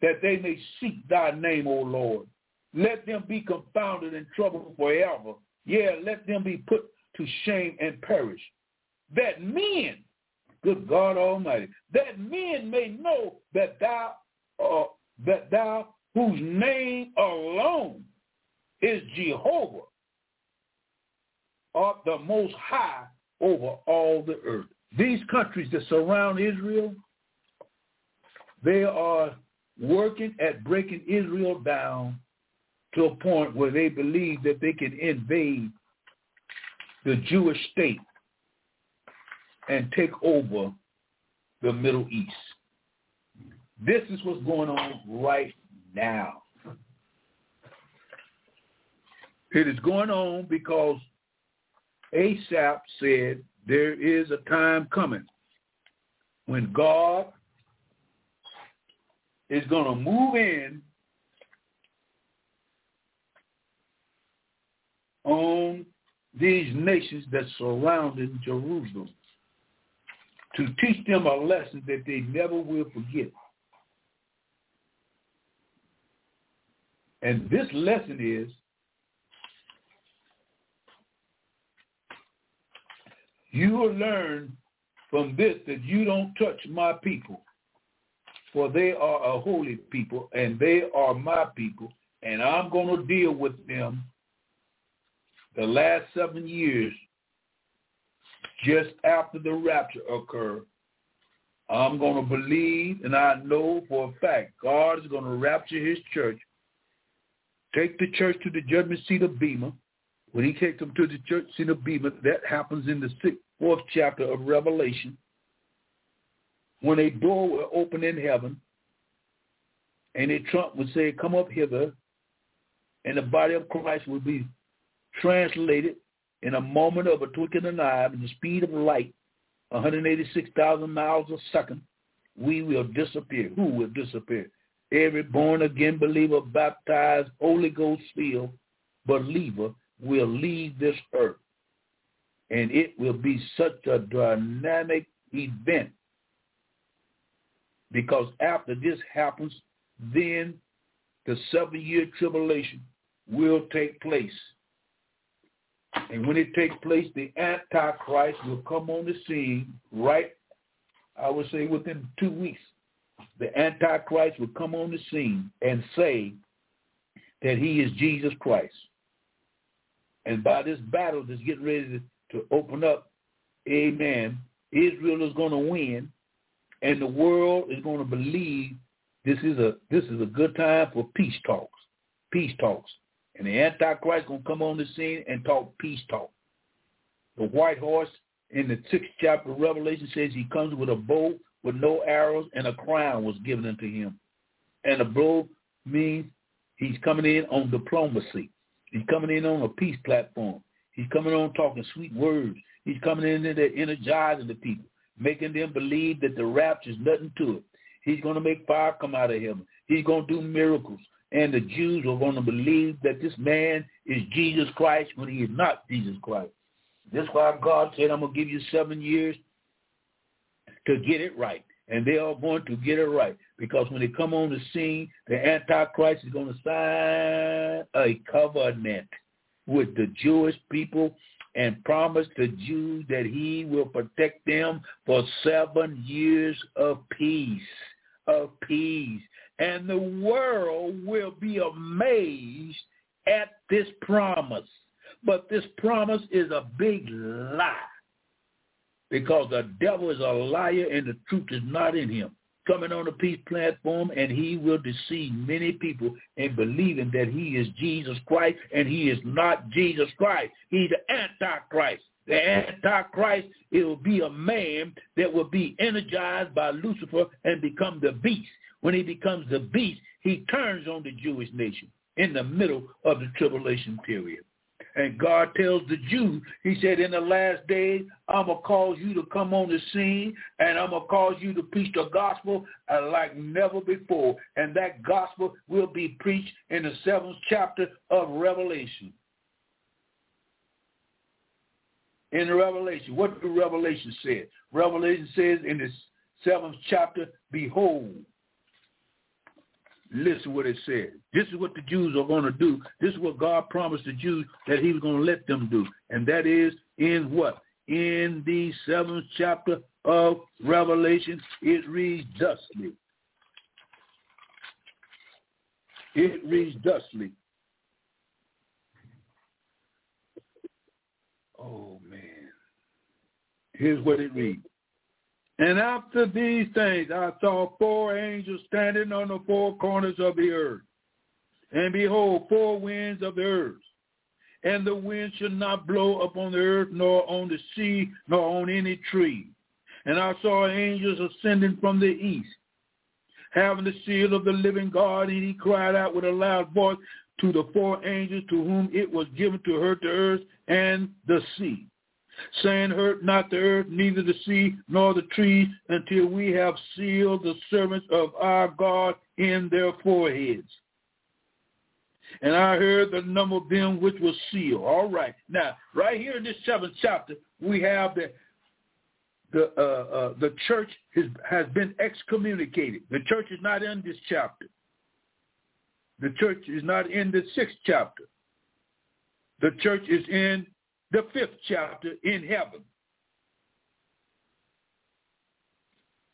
that they may seek thy name, O Lord. Let them be confounded and troubled forever. Yeah, let them be put to shame and perish. That men, good God Almighty, that men may know that thou, uh, that thou whose name alone is Jehovah, art the most high over all the earth. These countries that surround Israel, they are working at breaking Israel down to a point where they believe that they can invade the Jewish state and take over the Middle East. This is what's going on right now. It is going on because Asaph said there is a time coming when God is going to move in on these nations that surrounded Jerusalem to teach them a lesson that they never will forget. And this lesson is you will learn from this that you don't touch my people, for they are a holy people, and they are my people, and I'm going to deal with them the last seven years just after the rapture occurred. I'm going to believe, and I know for a fact, God is going to rapture his church, take the church to the judgment seat of Bema. When he takes them to the church seat of Bema, that happens in the sixth, fourth chapter of Revelation. When a door will open in heaven, and a trump would say, come up hither, and the body of Christ will be translated in a moment of a twinkling of an eye, in the speed of light, 186,000 miles a second, we will disappear. Who will disappear? Every born-again believer, baptized, Holy Ghost filled believer will leave this earth. And it will be such a dynamic event because after this happens, then the seven-year tribulation will take place. And when it takes place, the Antichrist will come on the scene right, I would say within two weeks. The Antichrist will come on the scene and say that he is Jesus Christ. And by this battle that's getting ready to, to open up, amen, Israel is going to win, and the world is going to believe this is a this is a good time for peace talks. Peace talks. And the Antichrist going to come on the scene and talk peace talk. The white horse in the sixth chapter of Revelation says he comes with a bow with no arrows and a crown was given unto him. And a bow means he's coming in on diplomacy. He's coming in on a peace platform. He's coming on talking sweet words. He's coming in there energizing the people, making them believe that the rapture is nothing to it. He's going to make fire come out of heaven. He's going to do miracles and the Jews are going to believe that this man is Jesus Christ when he is not Jesus Christ. That's why God said, I'm going to give you seven years to get it right. And they are going to get it right. Because when they come on the scene, the Antichrist is going to sign a covenant with the Jewish people and promise the Jews that he will protect them for seven years of peace, of peace and the world will be amazed at this promise. But this promise is a big lie because the devil is a liar and the truth is not in him. Coming on the peace platform and he will deceive many people in believing that he is Jesus Christ and he is not Jesus Christ. He's the Antichrist. The Antichrist, it will be a man that will be energized by Lucifer and become the beast. When he becomes the beast, he turns on the Jewish nation in the middle of the tribulation period. And God tells the Jews, he said, in the last days, I'm going to cause you to come on the scene and I'm going to cause you to preach the gospel like never before. And that gospel will be preached in the seventh chapter of Revelation. In Revelation, what the Revelation said? Revelation says in the seventh chapter, behold, Listen what it says. This is what the Jews are going to do. This is what God promised the Jews that he was going to let them do. And that is in what? In the seventh chapter of Revelation, it reads thusly. It reads thusly. Oh, man. Here's what it reads. And after these things I saw four angels standing on the four corners of the earth. And behold, four winds of the earth. And the wind should not blow upon the earth, nor on the sea, nor on any tree. And I saw angels ascending from the east, having the seal of the living God, and he cried out with a loud voice to the four angels to whom it was given to hurt the earth and the sea saying, Hurt not the earth, neither the sea, nor the trees, until we have sealed the servants of our God in their foreheads. And I heard the number of them which was sealed. All right. Now, right here in this seventh chapter, we have the the uh, uh, the church has, has been excommunicated. The church is not in this chapter. the church is not in the sixth chapter. The church is in the fifth chapter in heaven.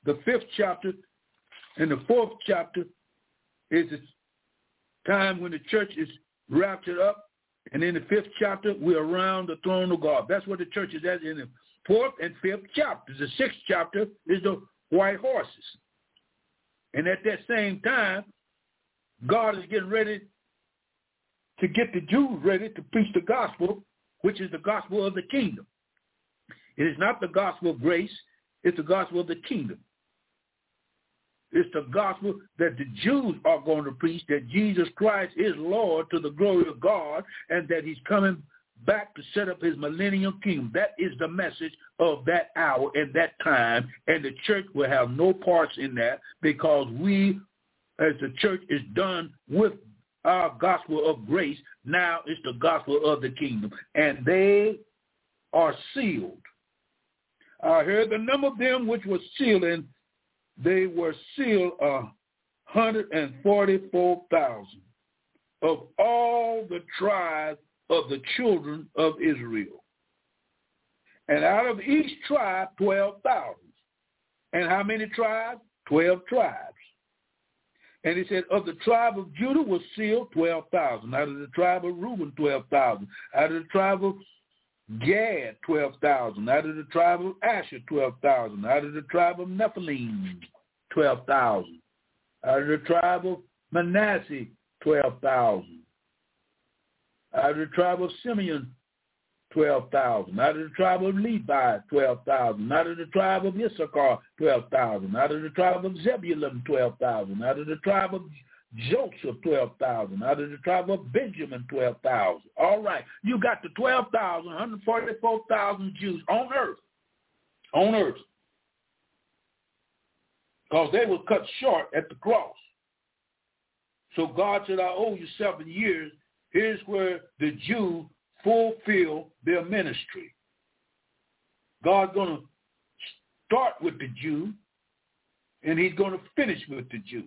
The fifth chapter and the fourth chapter is the time when the church is raptured up. And in the fifth chapter, we're around the throne of God. That's what the church is at in the fourth and fifth chapters. The sixth chapter is the white horses. And at that same time, God is getting ready to get the Jews ready to preach the gospel, which is the gospel of the kingdom. It is not the gospel of grace. It's the gospel of the kingdom. It's the gospel that the Jews are going to preach, that Jesus Christ is Lord to the glory of God, and that he's coming back to set up his millennium kingdom. That is the message of that hour and that time, and the church will have no parts in that because we, as the church, is done with our gospel of grace. Now it's the gospel of the kingdom, and they are sealed. I heard the number of them which were sealed, and they were sealed a hundred and forty-four thousand of all the tribes of the children of Israel. And out of each tribe, 12,000. And how many tribes? 12 tribes. And he said, of the tribe of Judah was sealed 12,000. Out of the tribe of Reuben, 12,000. Out of the tribe of Gad, 12,000. Out of the tribe of Asher, 12,000. Out of the tribe of Nephthalim, 12,000. Out of the tribe of Manasseh, 12,000. Out of the tribe of Simeon, 12,000. Out of the tribe of Levi, 12,000. Out of the tribe of Issachar, 12,000. Out of the tribe of Zebulun, 12,000. Out of the tribe of Joseph, 12,000. Out of the tribe of Benjamin, 12,000. All right. You got the 12,000, 144,000 Jews on earth. On earth. Because they were cut short at the cross. So God said, I owe you seven years Here's where the Jew fulfill their ministry. God's going to start with the Jew, and he's going to finish with the Jew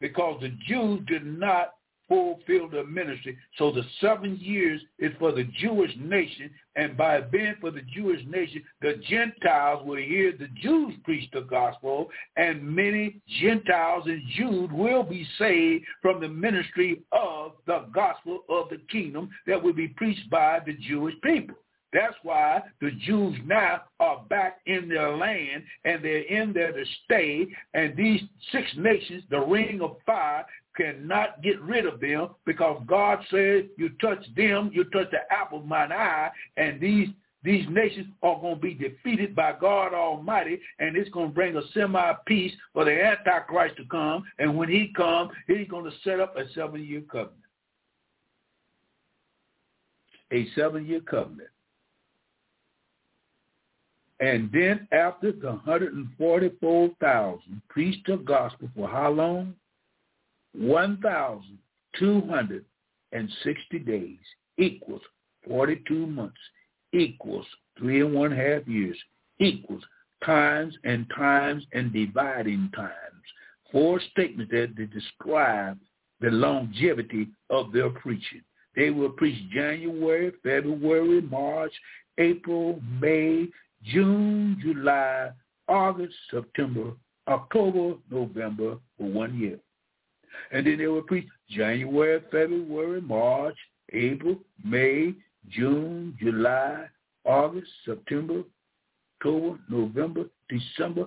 because the Jews did not fulfill the ministry. So the seven years is for the Jewish nation, and by being for the Jewish nation, the Gentiles will hear the Jews preach the gospel, and many Gentiles and Jews will be saved from the ministry of the gospel of the kingdom that will be preached by the Jewish people. That's why the Jews now are back in their land and they're in there to stay. And these six nations, the ring of fire, cannot get rid of them because God said, you touch them, you touch the apple of mine eye, and these these nations are going to be defeated by God Almighty, and it's going to bring a semi-peace for the Antichrist to come. And when he comes, he's going to set up a seven-year covenant. A seven-year covenant. And then after the 144,000 preached the gospel for how long? 1,260 days equals 42 months equals three and one half years equals times and times and dividing times. Four statements that describe the longevity of their preaching. They will preach January, February, March, April, May, June, July, August, September, October, November for one year. And then they will preach January, February, March, April, May, June, July, August, September, October, November, December,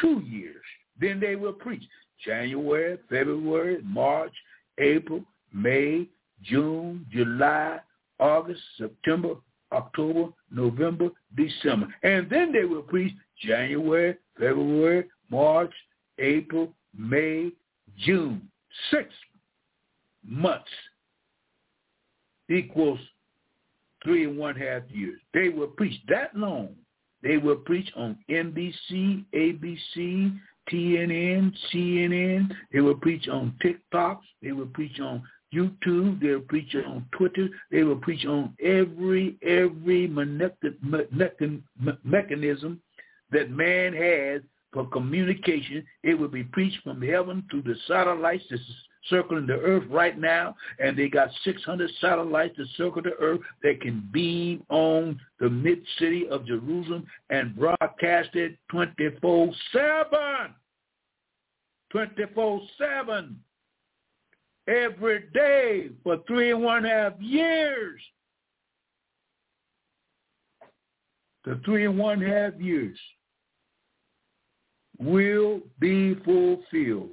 two years. Then they will preach January, February, March, April, May, June, July, August, September, October, November, December. And then they will preach January, February, March, April, May, June. Six months equals three and one half years. They will preach that long. They will preach on NBC, ABC, TNN, CNN. They will preach on TikTok. They will preach on YouTube. They'll preach on Twitter. They will preach on every every mechanism that man has for communication. It will be preached from heaven through the satellites, the, circling the earth right now, and they got 600 satellites that circle the earth that can beam on the mid-city of Jerusalem and broadcast it 24-7. 24-7 every day for three and one half years. The three and one half years will be fulfilled.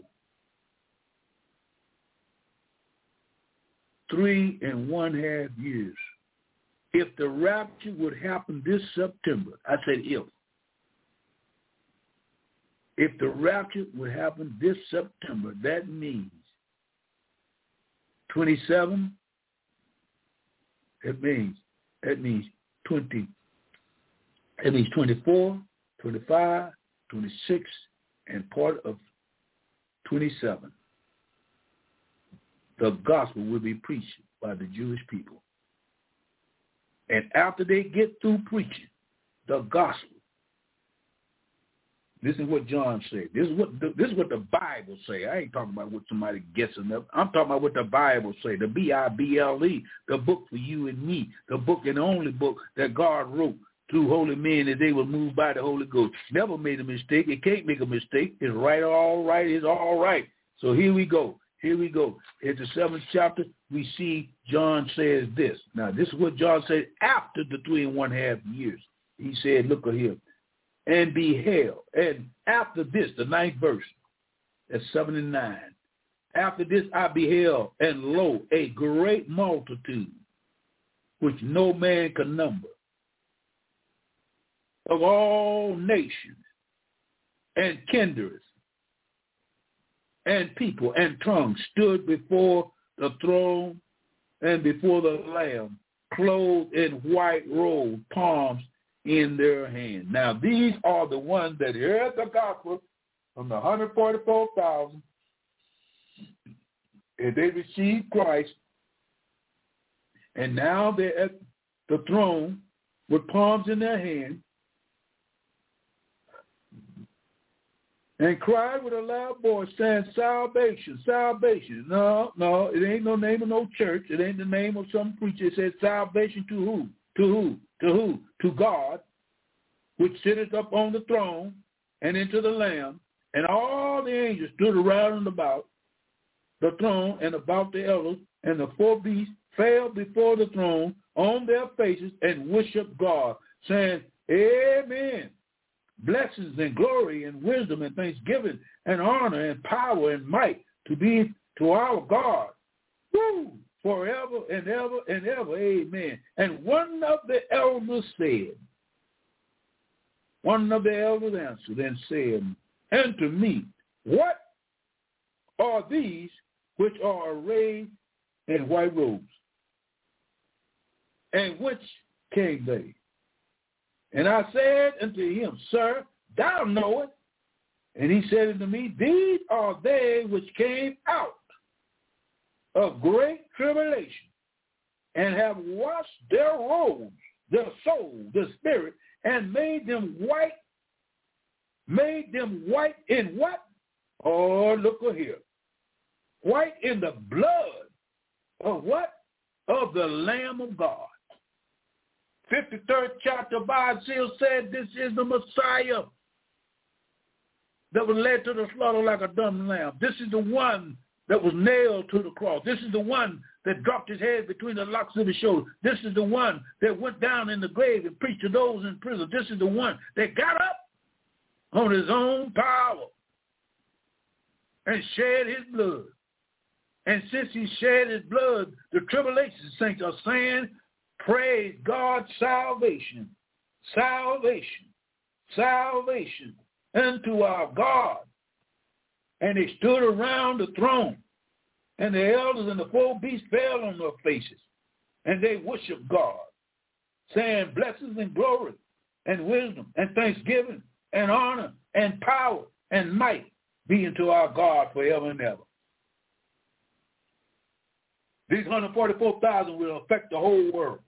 Three and one half years. If the rapture would happen this September, I said if. If the rapture would happen this September, that means 27, it means, that means 20, it means 24, 25, 26, and part of 27. The gospel will be preached by the Jewish people. And after they get through preaching the gospel, this is what John said. This is what the, this is what the Bible say. I ain't talking about what somebody guessing up. I'm talking about what the Bible say. The B I B L E, the book for you and me, the book and only book that God wrote through holy men that they were moved by the Holy Ghost. Never made a mistake. It can't make a mistake. It's right, all right. It's all right. So here we go. Here we go. In the seventh chapter, we see John says this. Now, this is what John said after the three and one half years. He said, look at here and beheld. And after this, the ninth verse, that's 79. After this I beheld, and lo, a great multitude, which no man can number, of all nations and kindreds and people and tongues stood before the throne and before the Lamb, clothed in white robes, palms in their hand. Now, these are the ones that heard the gospel from the 144,000, and they received Christ, and now they're at the throne with palms in their hand, and cried with a loud voice, saying, salvation, salvation. No, no, it ain't no name of no church. It ain't the name of some preacher. It says salvation to who? To who? To who? To God, which sitteth up on the throne, and into the Lamb, and all the angels stood around and about the throne and about the elders, and the four beasts fell before the throne on their faces and worshiped God, saying, Amen. Blessings and glory and wisdom and thanksgiving and honor and power and might to be to our God. Woo! forever and ever and ever. Amen. And one of the elders said, one of the elders answered and said unto me, What are these which are arrayed in white robes? And which came they? And I said unto him, Sir, thou knowest. And he said unto me, These are they which came out of great tribulation and have washed their robes, their soul, their spirit, and made them white, made them white in what? Oh, look here. White in the blood of what? Of the Lamb of God. 53rd chapter of Isaiah said this is the Messiah that was led to the slaughter like a dumb lamb. This is the one that was nailed to the cross. This is the one that dropped his head between the locks of his shoulder. This is the one that went down in the grave and preached to those in prison. This is the one that got up on his own power and shed his blood. And since he shed his blood, the tribulation saints are saying, praise God's salvation, salvation, salvation unto our God and they stood around the throne. And the elders and the four beasts fell on their faces. And they worshiped God, saying, blessings and glory and wisdom and thanksgiving and honor and power and might be unto our God forever and ever. These 144,000 will affect the whole world.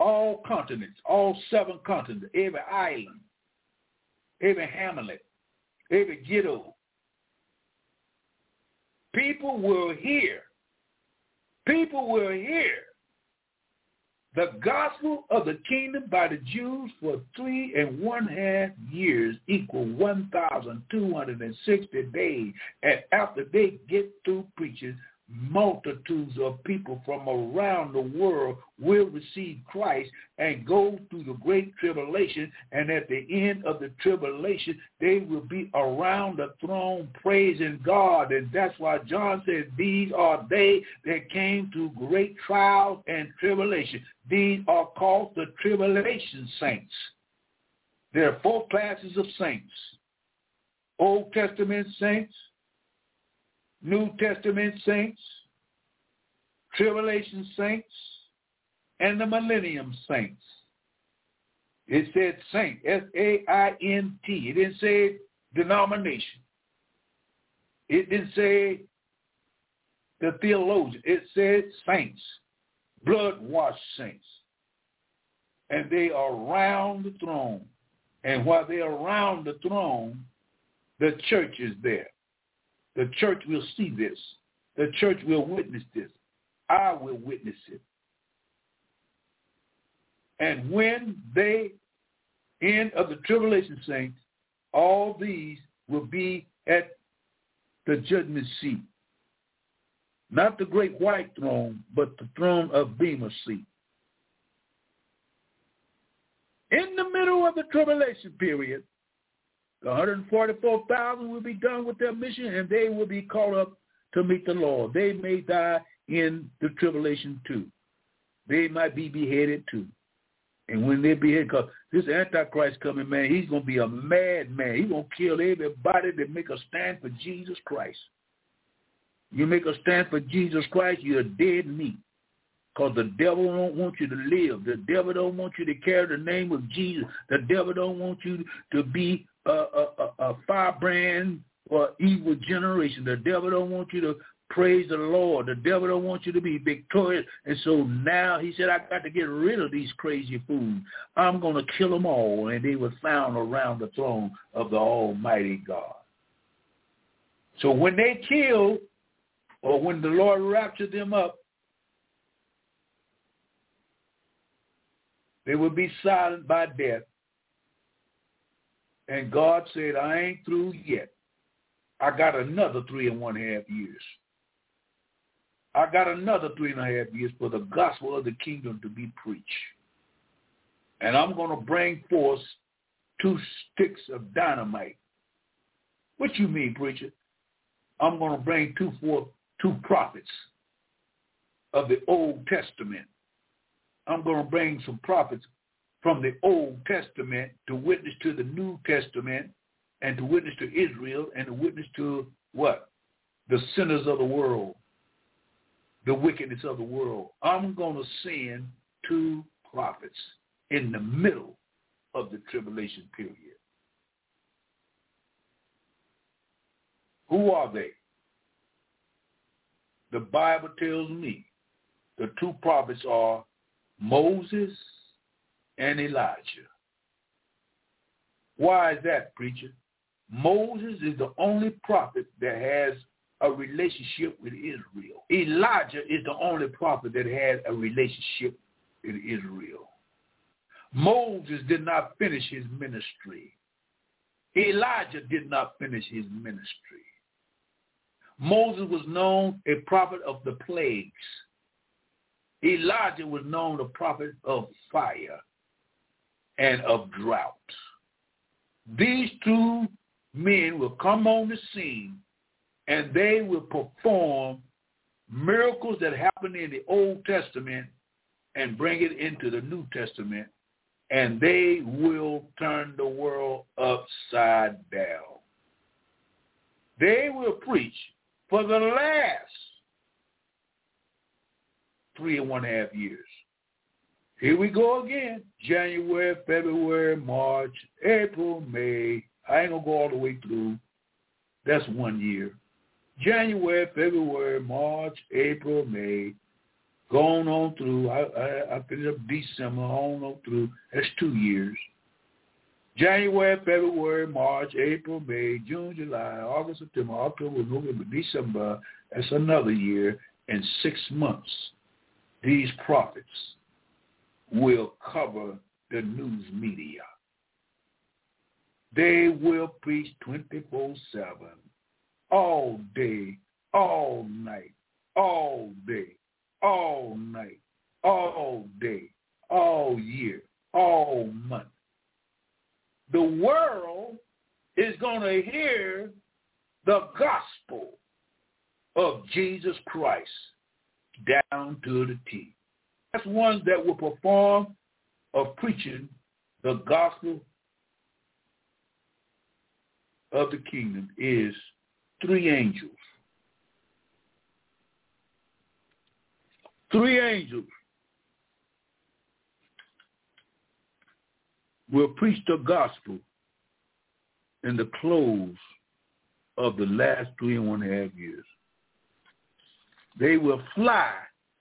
All continents, all seven continents, every island, every hamlet, every ghetto, people will hear, people will hear the gospel of the kingdom by the Jews for three and one half years equal 1,260 days. And after they get through preaching, multitudes of people from around the world will receive Christ and go through the great tribulation. And at the end of the tribulation, they will be around the throne praising God. And that's why John said, these are they that came through great trials and tribulation. These are called the tribulation saints. There are four classes of saints. Old Testament saints, New Testament saints, tribulation saints, and the millennium saints. It said saint, S-A-I-N-T. It didn't say denomination. It didn't say the theologian. It said saints, blood-washed saints. And they are around the throne. And while they're around the throne, the church is there. The church will see this. The church will witness this. I will witness it. And when they end of the tribulation saints, all these will be at the judgment seat. Not the great white throne, but the throne of Bema seat. In the middle of the tribulation period, 144,000 will be done with their mission and they will be called up to meet the Lord. They may die in the tribulation too. They might be beheaded too. And when they behead, because this Antichrist coming, man, he's going to be a madman. He's going to kill everybody that make a stand for Jesus Christ. You make a stand for Jesus Christ, you're dead meat. Because the devil don't want you to live. The devil don't want you to carry the name of Jesus. The devil don't want you to be a, a, a, firebrand or evil generation. The devil don't want you to praise the Lord. The devil don't want you to be victorious. And so now he said, I got to get rid of these crazy fools. I'm going to kill them all. And they were found around the throne of the Almighty God. So when they kill, or when the Lord raptured them up, they will be silent by death. And God said, I ain't through yet. I got another three and one half years. I got another three and a half years for the gospel of the kingdom to be preached. And I'm going to bring forth two sticks of dynamite. What you mean, preacher? I'm going to bring two forth two prophets of the Old Testament. I'm going to bring some prophets from the Old Testament to witness to the New Testament and to witness to Israel and to witness to what? The sinners of the world, the wickedness of the world. I'm going to send two prophets in the middle of the tribulation period. Who are they? The Bible tells me the two prophets are Moses and Elijah. Why is that, preacher? Moses is the only prophet that has a relationship with Israel. Elijah is the only prophet that had a relationship with Israel. Moses did not finish his ministry. Elijah did not finish his ministry. Moses was known a prophet of the plagues. Elijah was known a prophet of fire and of drought. These two men will come on the scene and they will perform miracles that happened in the Old Testament and bring it into the New Testament and they will turn the world upside down. They will preach for the last three and one half years. Here we go again. January, February, March, April, May. I ain't going to go all the way through. That's one year. January, February, March, April, May. Going on through. I, I, I finished up December, on on through. That's two years. January, February, March, April, May, June, July, August, September, October, November, December. That's another year. and six months, these prophets will cover the news media. They will preach 24-7, all day, all night, all day, all night, all day, all year, all month. The world is going to hear the gospel of Jesus Christ down to the T. That's ones that will perform of preaching the gospel of the kingdom is three angels. Three angels will preach the gospel in the close of the last three and one half years. They will fly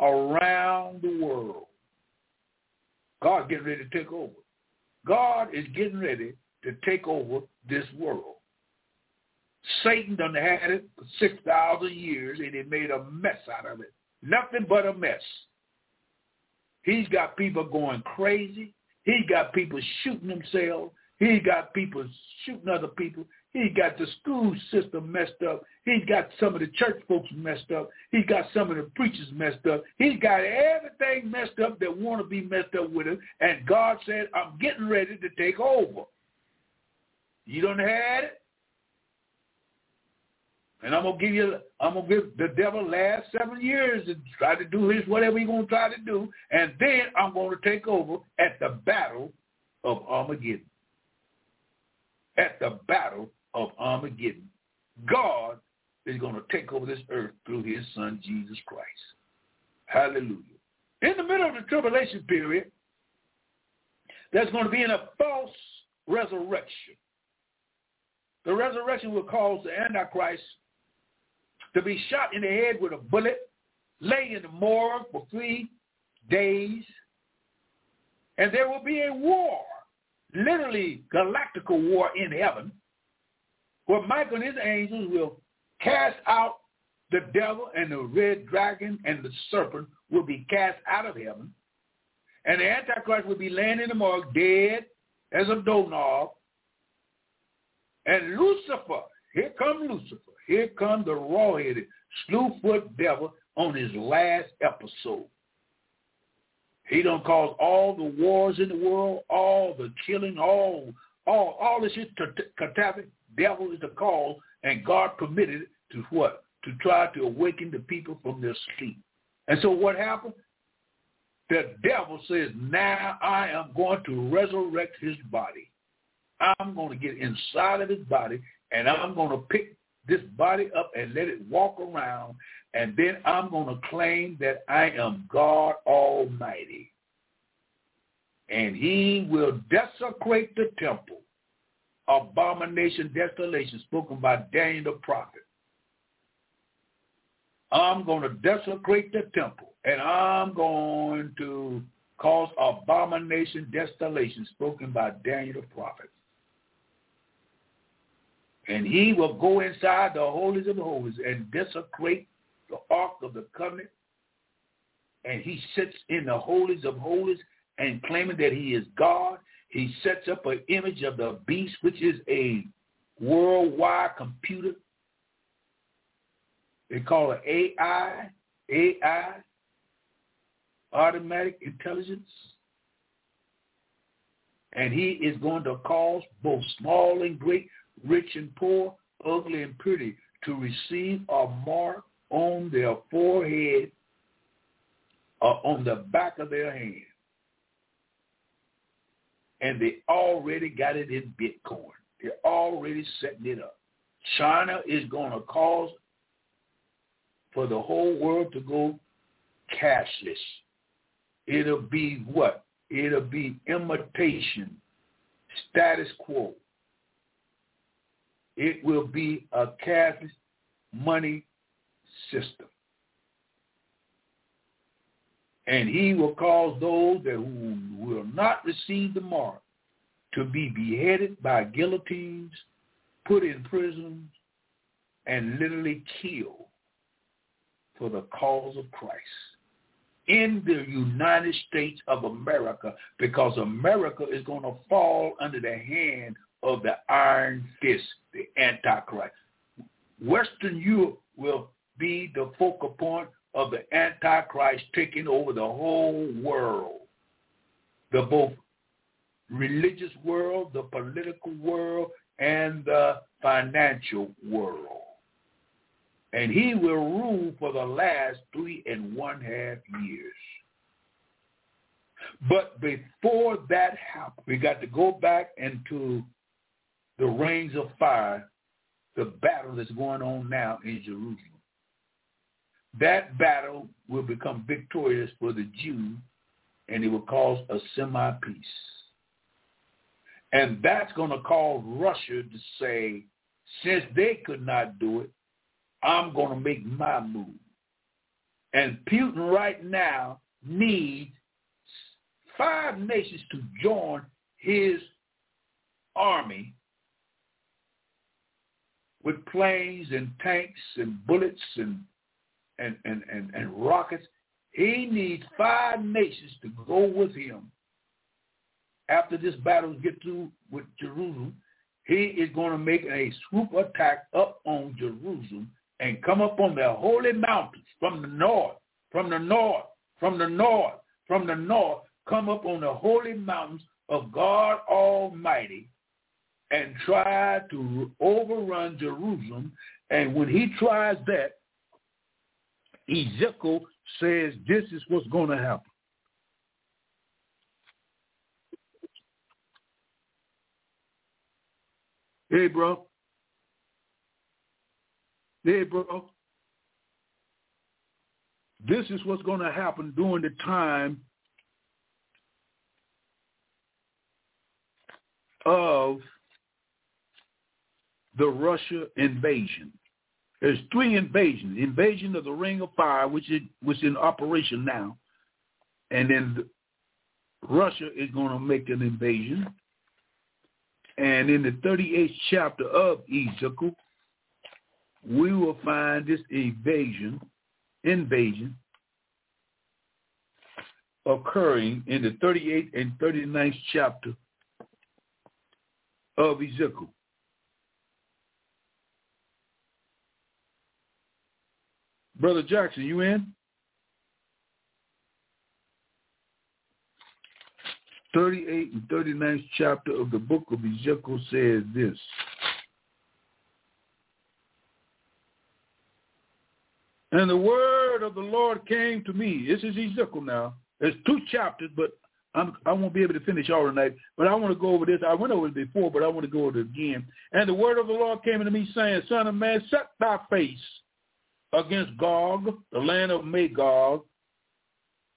around the world. God getting ready to take over. God is getting ready to take over this world. Satan done had it for 6,000 years and he made a mess out of it. Nothing but a mess. He's got people going crazy. He's got people shooting themselves. He's got people shooting other people. He's got the school system messed up. He's got some of the church folks messed up. He's got some of the preachers messed up. He's got everything messed up that want to be messed up with him. And God said, I'm getting ready to take over. You don't have it? And I'm gonna give you, I'm gonna give the devil last seven years to try to do his whatever he's gonna try to do, and then I'm gonna take over at the battle of Armageddon. At the battle of Armageddon, God is gonna take over this earth through His Son Jesus Christ. Hallelujah. In the middle of the tribulation period, there's going to be in a false resurrection. The resurrection will cause the Antichrist to be shot in the head with a bullet, lay in the morgue for three days, and there will be a war, literally galactical war in heaven, where Michael and his angels will cast out the devil and the red dragon and the serpent will be cast out of heaven. And the Antichrist will be laying in the morgue dead as a doorknob. And Lucifer, here comes Lucifer. Here comes the raw-headed, slew-foot devil on his last episode. He don't cause all the wars in the world, all the killing, all all all this shit catastrophe. Devil is the cause, and God permitted to what? To try to awaken the people from their sleep. And so what happened? The devil says, now I am going to resurrect his body. I'm going to get inside of his body, and I'm going to pick this body up and let it walk around, and then I'm going to claim that I am God Almighty. And he will desecrate the temple. Abomination, desolation, spoken by Daniel the prophet. I'm going to desecrate the temple, and I'm going to cause abomination, desolation, spoken by Daniel the prophet and he will go inside the holies of holies and desecrate the ark of the covenant. And he sits in the holies of holies and claiming that he is God. He sets up an image of the beast, which is a worldwide computer. They call it AI, AI, automatic intelligence. And he is going to cause both small and great rich and poor, ugly and pretty, to receive a mark on their forehead or on the back of their hand. And they already got it in Bitcoin. They're already setting it up. China is going to cause for the whole world to go cashless. It'll be what? It'll be imitation, status quo. It will be a cash money system. And he will cause those that who will not receive the mark to be beheaded by guillotines, put in prisons, and literally killed for the cause of Christ in the United States of America because America is going to fall under the hand of the iron fist, the Antichrist. Western Europe will be the focal point of the Antichrist taking over the whole world. The both religious world, the political world, and the financial world. And he will rule for the last three and one half years. But before that happens, we got to go back into the rings of fire, the battle that's going on now in Jerusalem. That battle will become victorious for the Jew, and it will cause a semi-peace. And that's going to cause Russia to say, since they could not do it, I'm going to make my move. And Putin right now needs five nations to join his army with planes and tanks and bullets and and, and, and, and rockets. He needs five nations to go with him. After this battle gets through with Jerusalem, he is going to make a swoop attack up on Jerusalem and come up on the holy mountains from the north, from the north, from the north, from the north, come up on the holy mountains of God Almighty and try to overrun Jerusalem. And when he tries that, Ezekiel says this is what's going to happen. Hey, bro. Hey, bro. This is what's going to happen during the time of the Russia invasion. There's three invasions. Invasion of the Ring of Fire, which is which is in operation now, and then the, Russia is going to make an invasion. And in the 38th chapter of Ezekiel, we will find this invasion, invasion occurring in the 38th and 39th chapter of Ezekiel. Brother Jackson, you in? 38 and 39th chapter of the book of Ezekiel says this. And the word of the Lord came to me. This is Ezekiel now. There's two chapters, but I'm, I won't be able to finish all tonight. But I want to go over this. I went over it before, but I want to go over it again. And the word of the Lord came to me saying, Son of man, set thy face against Gog, the land of Magog,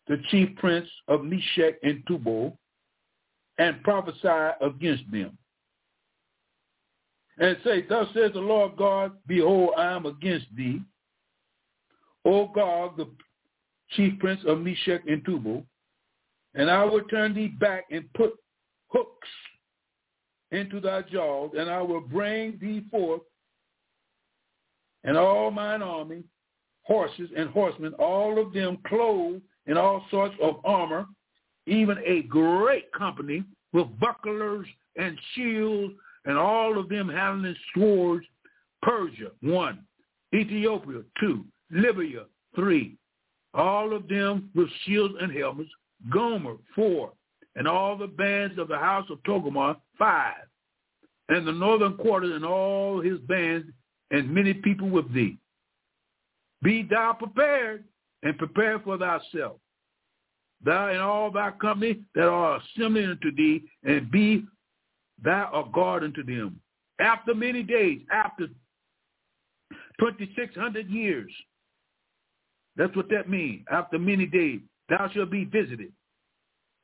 the chief prince of Meshech and Tubal, and prophesy against them. And say, Thus says the Lord God, Behold, I am against thee, O Gog, the chief prince of Meshech and Tubal, and I will turn thee back and put hooks into thy jaws, and I will bring thee forth and all mine army, horses and horsemen, all of them clothed in all sorts of armor, even a great company with bucklers and shields, and all of them having swords. Persia, one. Ethiopia, two. Libya, three. All of them with shields and helmets. Gomer, four. And all the bands of the house of Togarmah, five. And the northern quarter and all his bands and many people with thee. Be thou prepared and prepare for thyself. Thou and all thy company that are assembling unto thee, and be thou a guard unto them. After many days, after 2,600 years, that's what that means. After many days, thou shalt be visited.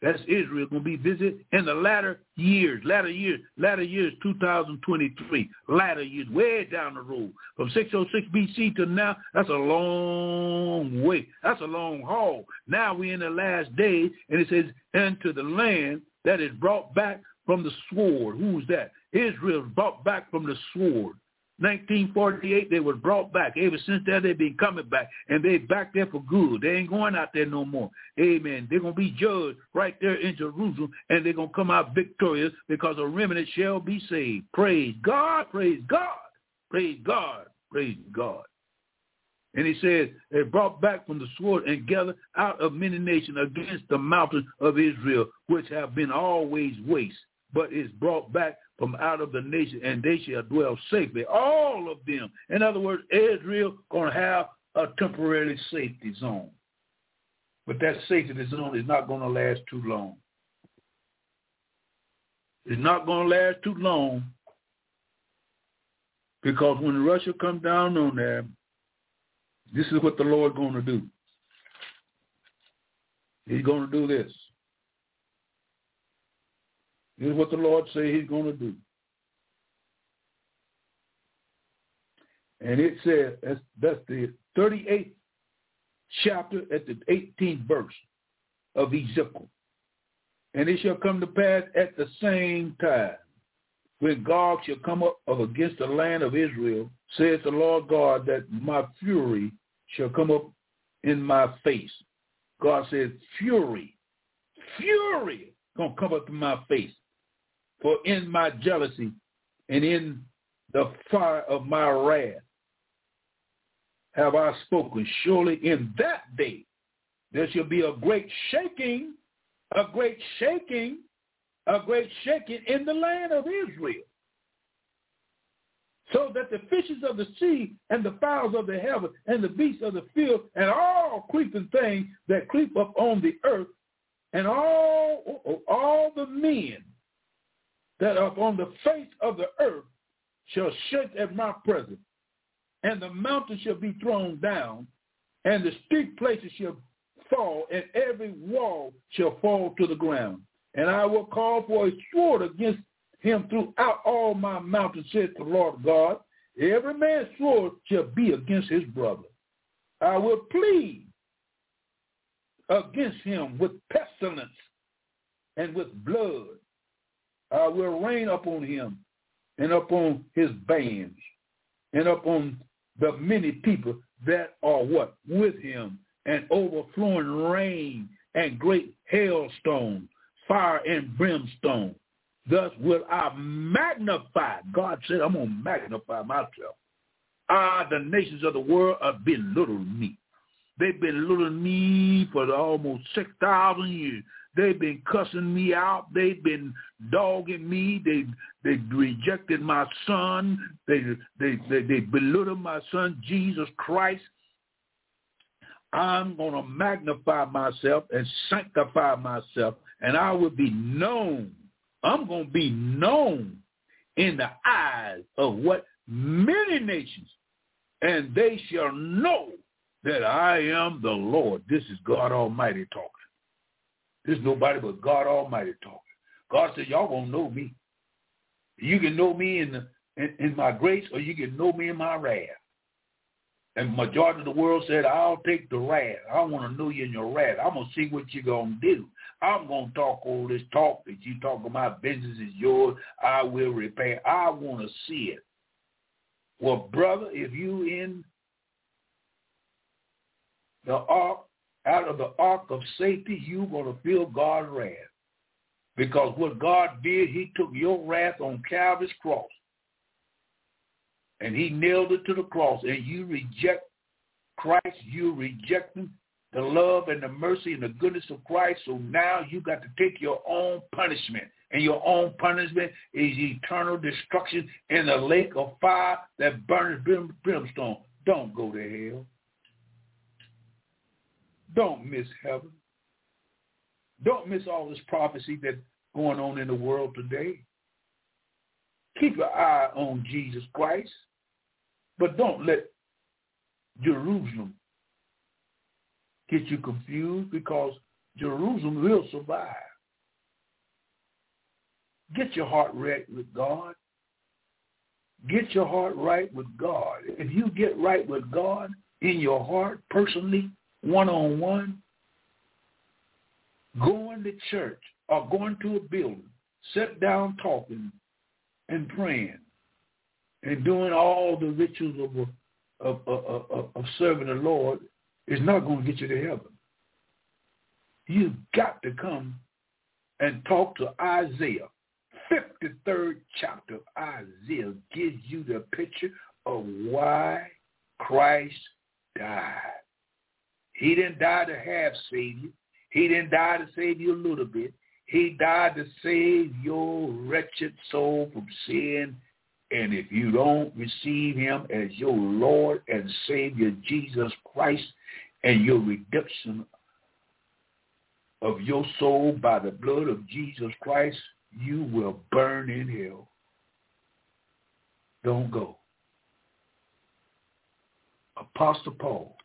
That's Israel going to be visited in the latter years, latter years, latter years 2023, latter years, way down the road. From 606 BC to now, that's a long way. That's a long haul. Now we're in the last days, and it says, into the land that is brought back from the sword. Who's that? Israel brought back from the sword. 1948, they were brought back. Ever since that, they've been coming back, and they back there for good. They ain't going out there no more. Amen. They're going to be judged right there in Jerusalem, and they're going to come out victorious because a remnant shall be saved. Praise God, praise God, praise God, praise God. And he said, they brought back from the sword and gathered out of many nations against the mountains of Israel, which have been always waste, but is brought back from out of the nation, and they shall dwell safely. All of them. In other words, Israel going to have a temporary safety zone. But that safety zone is not going to last too long. It's not going to last too long because when Russia comes down on there, this is what the Lord going to do. He's going to do this. This is what the Lord say he's going to do. And it says, that's, the 38th chapter at the 18th verse of Ezekiel. And it shall come to pass at the same time when God shall come up against the land of Israel, says the Lord God, that my fury shall come up in my face. God says, fury, fury, gonna come up in my face. For in my jealousy and in the fire of my wrath have I spoken. Surely in that day there shall be a great shaking, a great shaking, a great shaking in the land of Israel. So that the fishes of the sea and the fowls of the heaven and the beasts of the field and all creeping things that creep up on the earth and all, oh, oh, all the men that upon the face of the earth shall shake at my presence, and the mountains shall be thrown down, and the steep places shall fall, and every wall shall fall to the ground. And I will call for a sword against him throughout all my mountains, says the Lord God. Every man's sword shall be against his brother. I will plead against him with pestilence and with blood uh, will rain upon him and upon his bands and upon the many people that are what? With him and overflowing rain and great hailstone, fire and brimstone. Thus will I magnify. God said, I'm going to magnify myself. Ah, the nations of the world have been little me. They've been little me for almost 6,000 years. They've been cussing me out. They've been dogging me. They they rejected my son. They they they, they belittled my son Jesus Christ. I'm going to magnify myself and sanctify myself, and I will be known. I'm going to be known in the eyes of what many nations, and they shall know that I am the Lord. This is God Almighty talking. There's nobody but God Almighty talking. God said, y'all won't know me. You can know me in, the, in, in my grace or you can know me in my wrath. And majority of the world said, I'll take the wrath. I want to know you in your wrath. I'm going to see what you're going to do. I'm going to talk all this talk that you talk about business is yours. I will repay. I want to see it. Well, brother, if you in the ark out of the ark of safety, you're going to feel God's wrath. Because what God did, he took your wrath on Calvary's cross. And he nailed it to the cross. And you reject Christ. You're rejecting the love and the mercy and the goodness of Christ. So now you got to take your own punishment. And your own punishment is eternal destruction in the lake of fire that burns brimstone. Don't go to hell. Don't miss heaven. Don't miss all this prophecy that's going on in the world today. Keep your eye on Jesus Christ, but don't let Jerusalem get you confused because Jerusalem will survive. Get your heart right with God. Get your heart right with God. If you get right with God in your heart personally, one-on-one, going to church or going to a building sit down talking and praying and doing all the rituals of, of, of, of, serving the Lord is not going to get you to heaven. You've got to come and talk to Isaiah. 53rd chapter of Isaiah gives you the picture of why Christ died. He didn't die to have save you. He didn't die to save you a little bit. He died to save your wretched soul from sin. And if you don't receive him as your Lord and Savior, Jesus Christ, and your redemption of your soul by the blood of Jesus Christ, you will burn in hell. Don't go. Apostle Paul.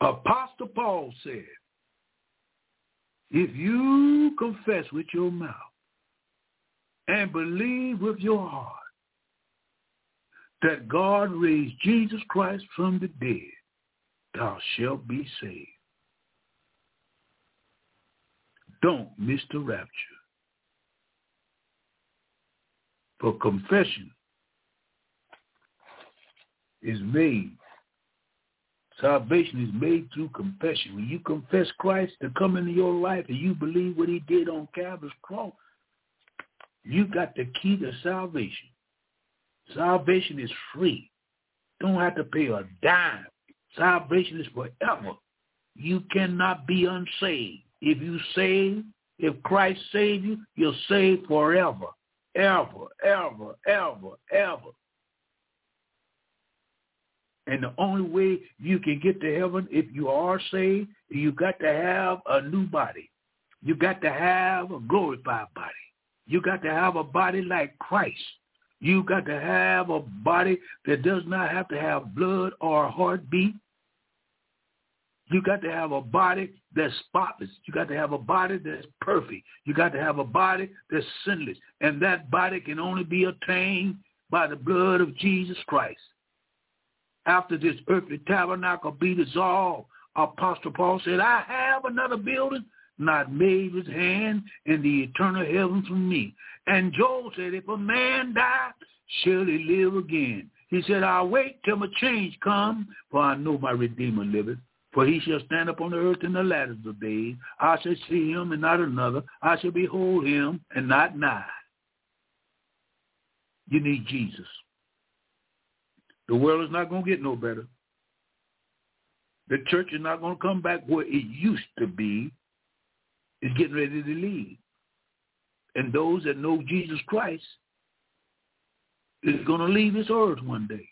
Apostle Paul said, if you confess with your mouth and believe with your heart that God raised Jesus Christ from the dead, thou shalt be saved. Don't miss the rapture. For confession is made. Salvation is made through confession. When you confess Christ to come into your life and you believe what he did on Calvary's cross, you got the key to salvation. Salvation is free. Don't have to pay a dime. Salvation is forever. You cannot be unsaved. If you save, if Christ saved you, you're saved forever, ever, ever, ever, ever. And the only way you can get to heaven if you are saved, you got to have a new body. You got to have a glorified body. You got to have a body like Christ. You got to have a body that does not have to have blood or heartbeat. You got to have a body that's spotless. You got to have a body that's perfect. You got to have a body that's sinless. And that body can only be attained by the blood of Jesus Christ. After this earthly tabernacle be dissolved, Apostle Paul said, I have another building not made with hand in the eternal heavens for me. And Joel said, if a man die, shall he live again. He said, I'll wait till my change come, for I know my Redeemer liveth. For he shall stand up on the earth in the latter of days. I shall see him and not another. I shall behold him and not nigh. You need Jesus. The world is not going to get no better. The church is not going to come back where it used to be. It's getting ready to leave. And those that know Jesus Christ is going to leave this earth one day.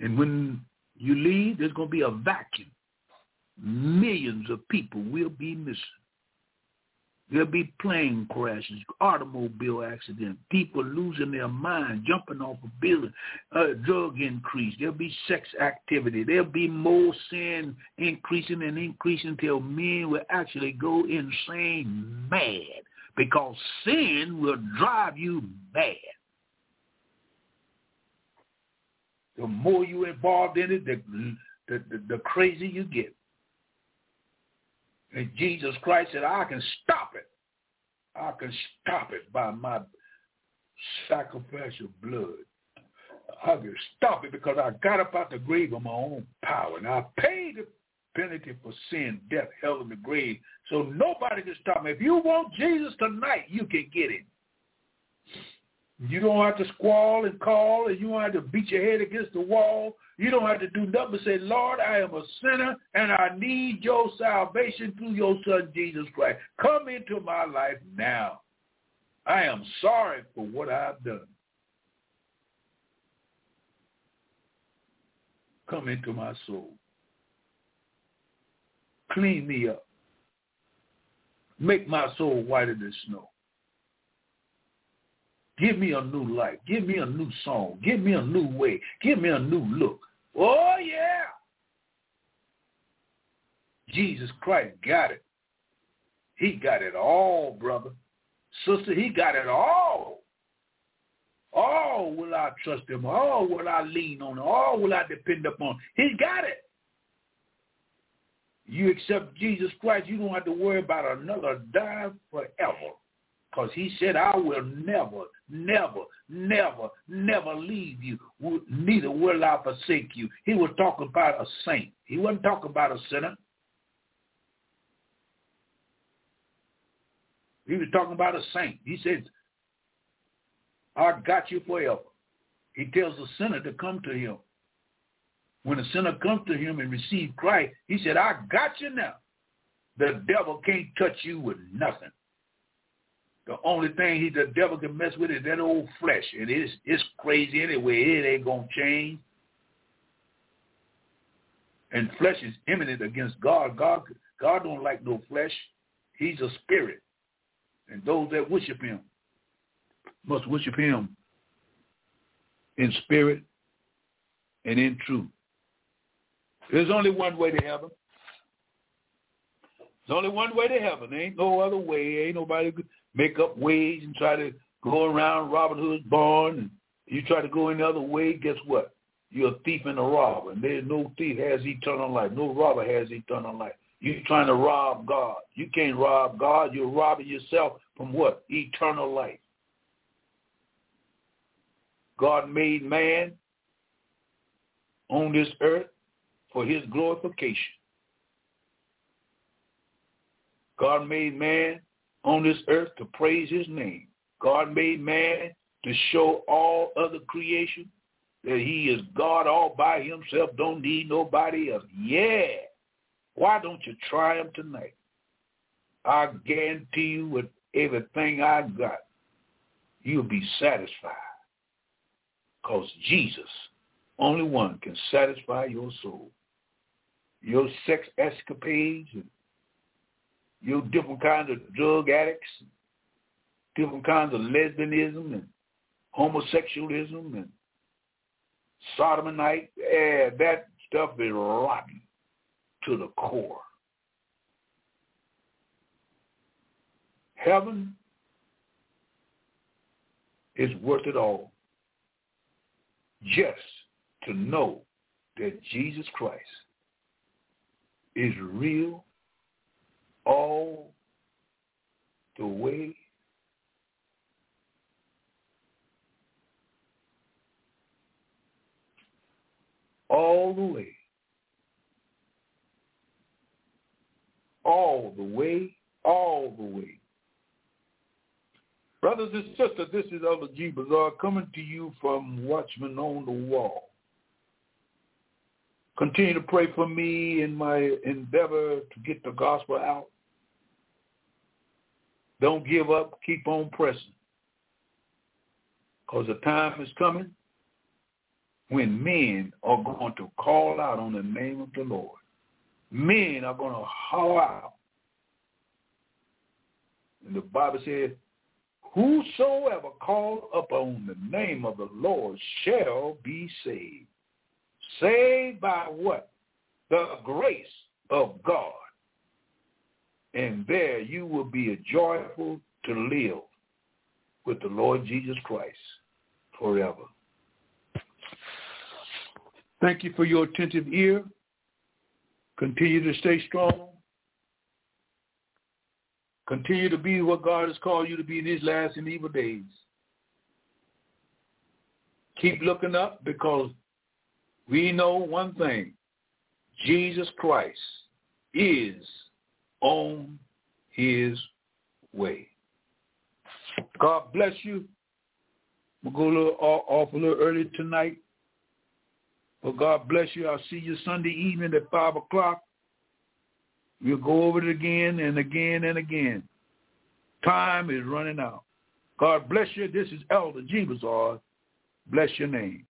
And when you leave, there's going to be a vacuum. Millions of people will be missing. There'll be plane crashes, automobile accidents, people losing their mind, jumping off a building, uh, drug increase. There'll be sex activity. There'll be more sin increasing and increasing until men will actually go insane mad because sin will drive you mad. The more you involved in it, the, the, the, the crazy you get. And Jesus Christ said, I can stop it. I can stop it by my sacrificial blood. I can stop it because I got up out the grave of my own power. And I paid the penalty for sin, death, hell, and the grave. So nobody can stop me. If you want Jesus tonight, you can get him. You don't have to squall and call, and you don't have to beat your head against the wall. You don't have to do nothing but say, Lord, I am a sinner, and I need your salvation through your son, Jesus Christ. Come into my life now. I am sorry for what I've done. Come into my soul. Clean me up. Make my soul whiter than snow. Give me a new life. Give me a new song. Give me a new way. Give me a new look. Oh, yeah. Jesus Christ got it. He got it all, brother. Sister, he got it all. All will I trust him. All will I lean on. All will I depend upon. He got it. you accept Jesus Christ, you don't have to worry about another die forever. Because he said, I will never, never, never, never leave you. Neither will I forsake you. He was talking about a saint. He wasn't talking about a sinner. He was talking about a saint. He said, I got you forever. He tells the sinner to come to him. When the sinner comes to him and receives Christ, he said, I got you now. The devil can't touch you with nothing. The only thing he the devil can mess with is that old flesh. And it's it's crazy anyway. It ain't gonna change. And flesh is imminent against God. God God don't like no flesh. He's a spirit. And those that worship him must worship him in spirit and in truth. There's only one way to heaven. There's only one way to heaven. There ain't no other way. Ain't nobody make up ways and try to go around Robin Hood's barn. And you try to go any other way, guess what? You're a thief and a robber. And there's no thief has eternal life. No robber has eternal life. You're trying to rob God. You can't rob God. You're robbing yourself from what? Eternal life. God made man on this earth for his glorification. God made man on this earth to praise his name. God made man to show all other creation that he is God all by himself, don't need nobody else. Yeah. Why don't you try him tonight? I guarantee you with everything I got, you'll be satisfied. Because Jesus, only one, can satisfy your soul. Your sex escapades and your different kinds of drug addicts, different kinds of lesbianism and homosexualism and sodomite. Yeah, that stuff is rotten to the core. Heaven is worth it all just to know that Jesus Christ is real all the way all the way all the way all the way. Brothers and sisters this is elder g. Bazaar coming to you from watchman on the wall. Continue to pray for me in my endeavor to get the gospel out don't give up. Keep on pressing. Because the time is coming when men are going to call out on the name of the Lord. Men are going to holler out. And the Bible says, whosoever call upon the name of the Lord shall be saved. Saved by what? The grace of God and there you will be joyful to live with the Lord Jesus Christ forever. Thank you for your attentive ear. Continue to stay strong. Continue to be what God has called you to be in these last and evil days. Keep looking up because we know one thing. Jesus Christ is on his way. God bless you. We'll go a little off a little early tonight. But God bless you. I'll see you Sunday evening at 5 o'clock. We'll go over it again and again and again. Time is running out. God bless you. This is Elder G. Bless your name.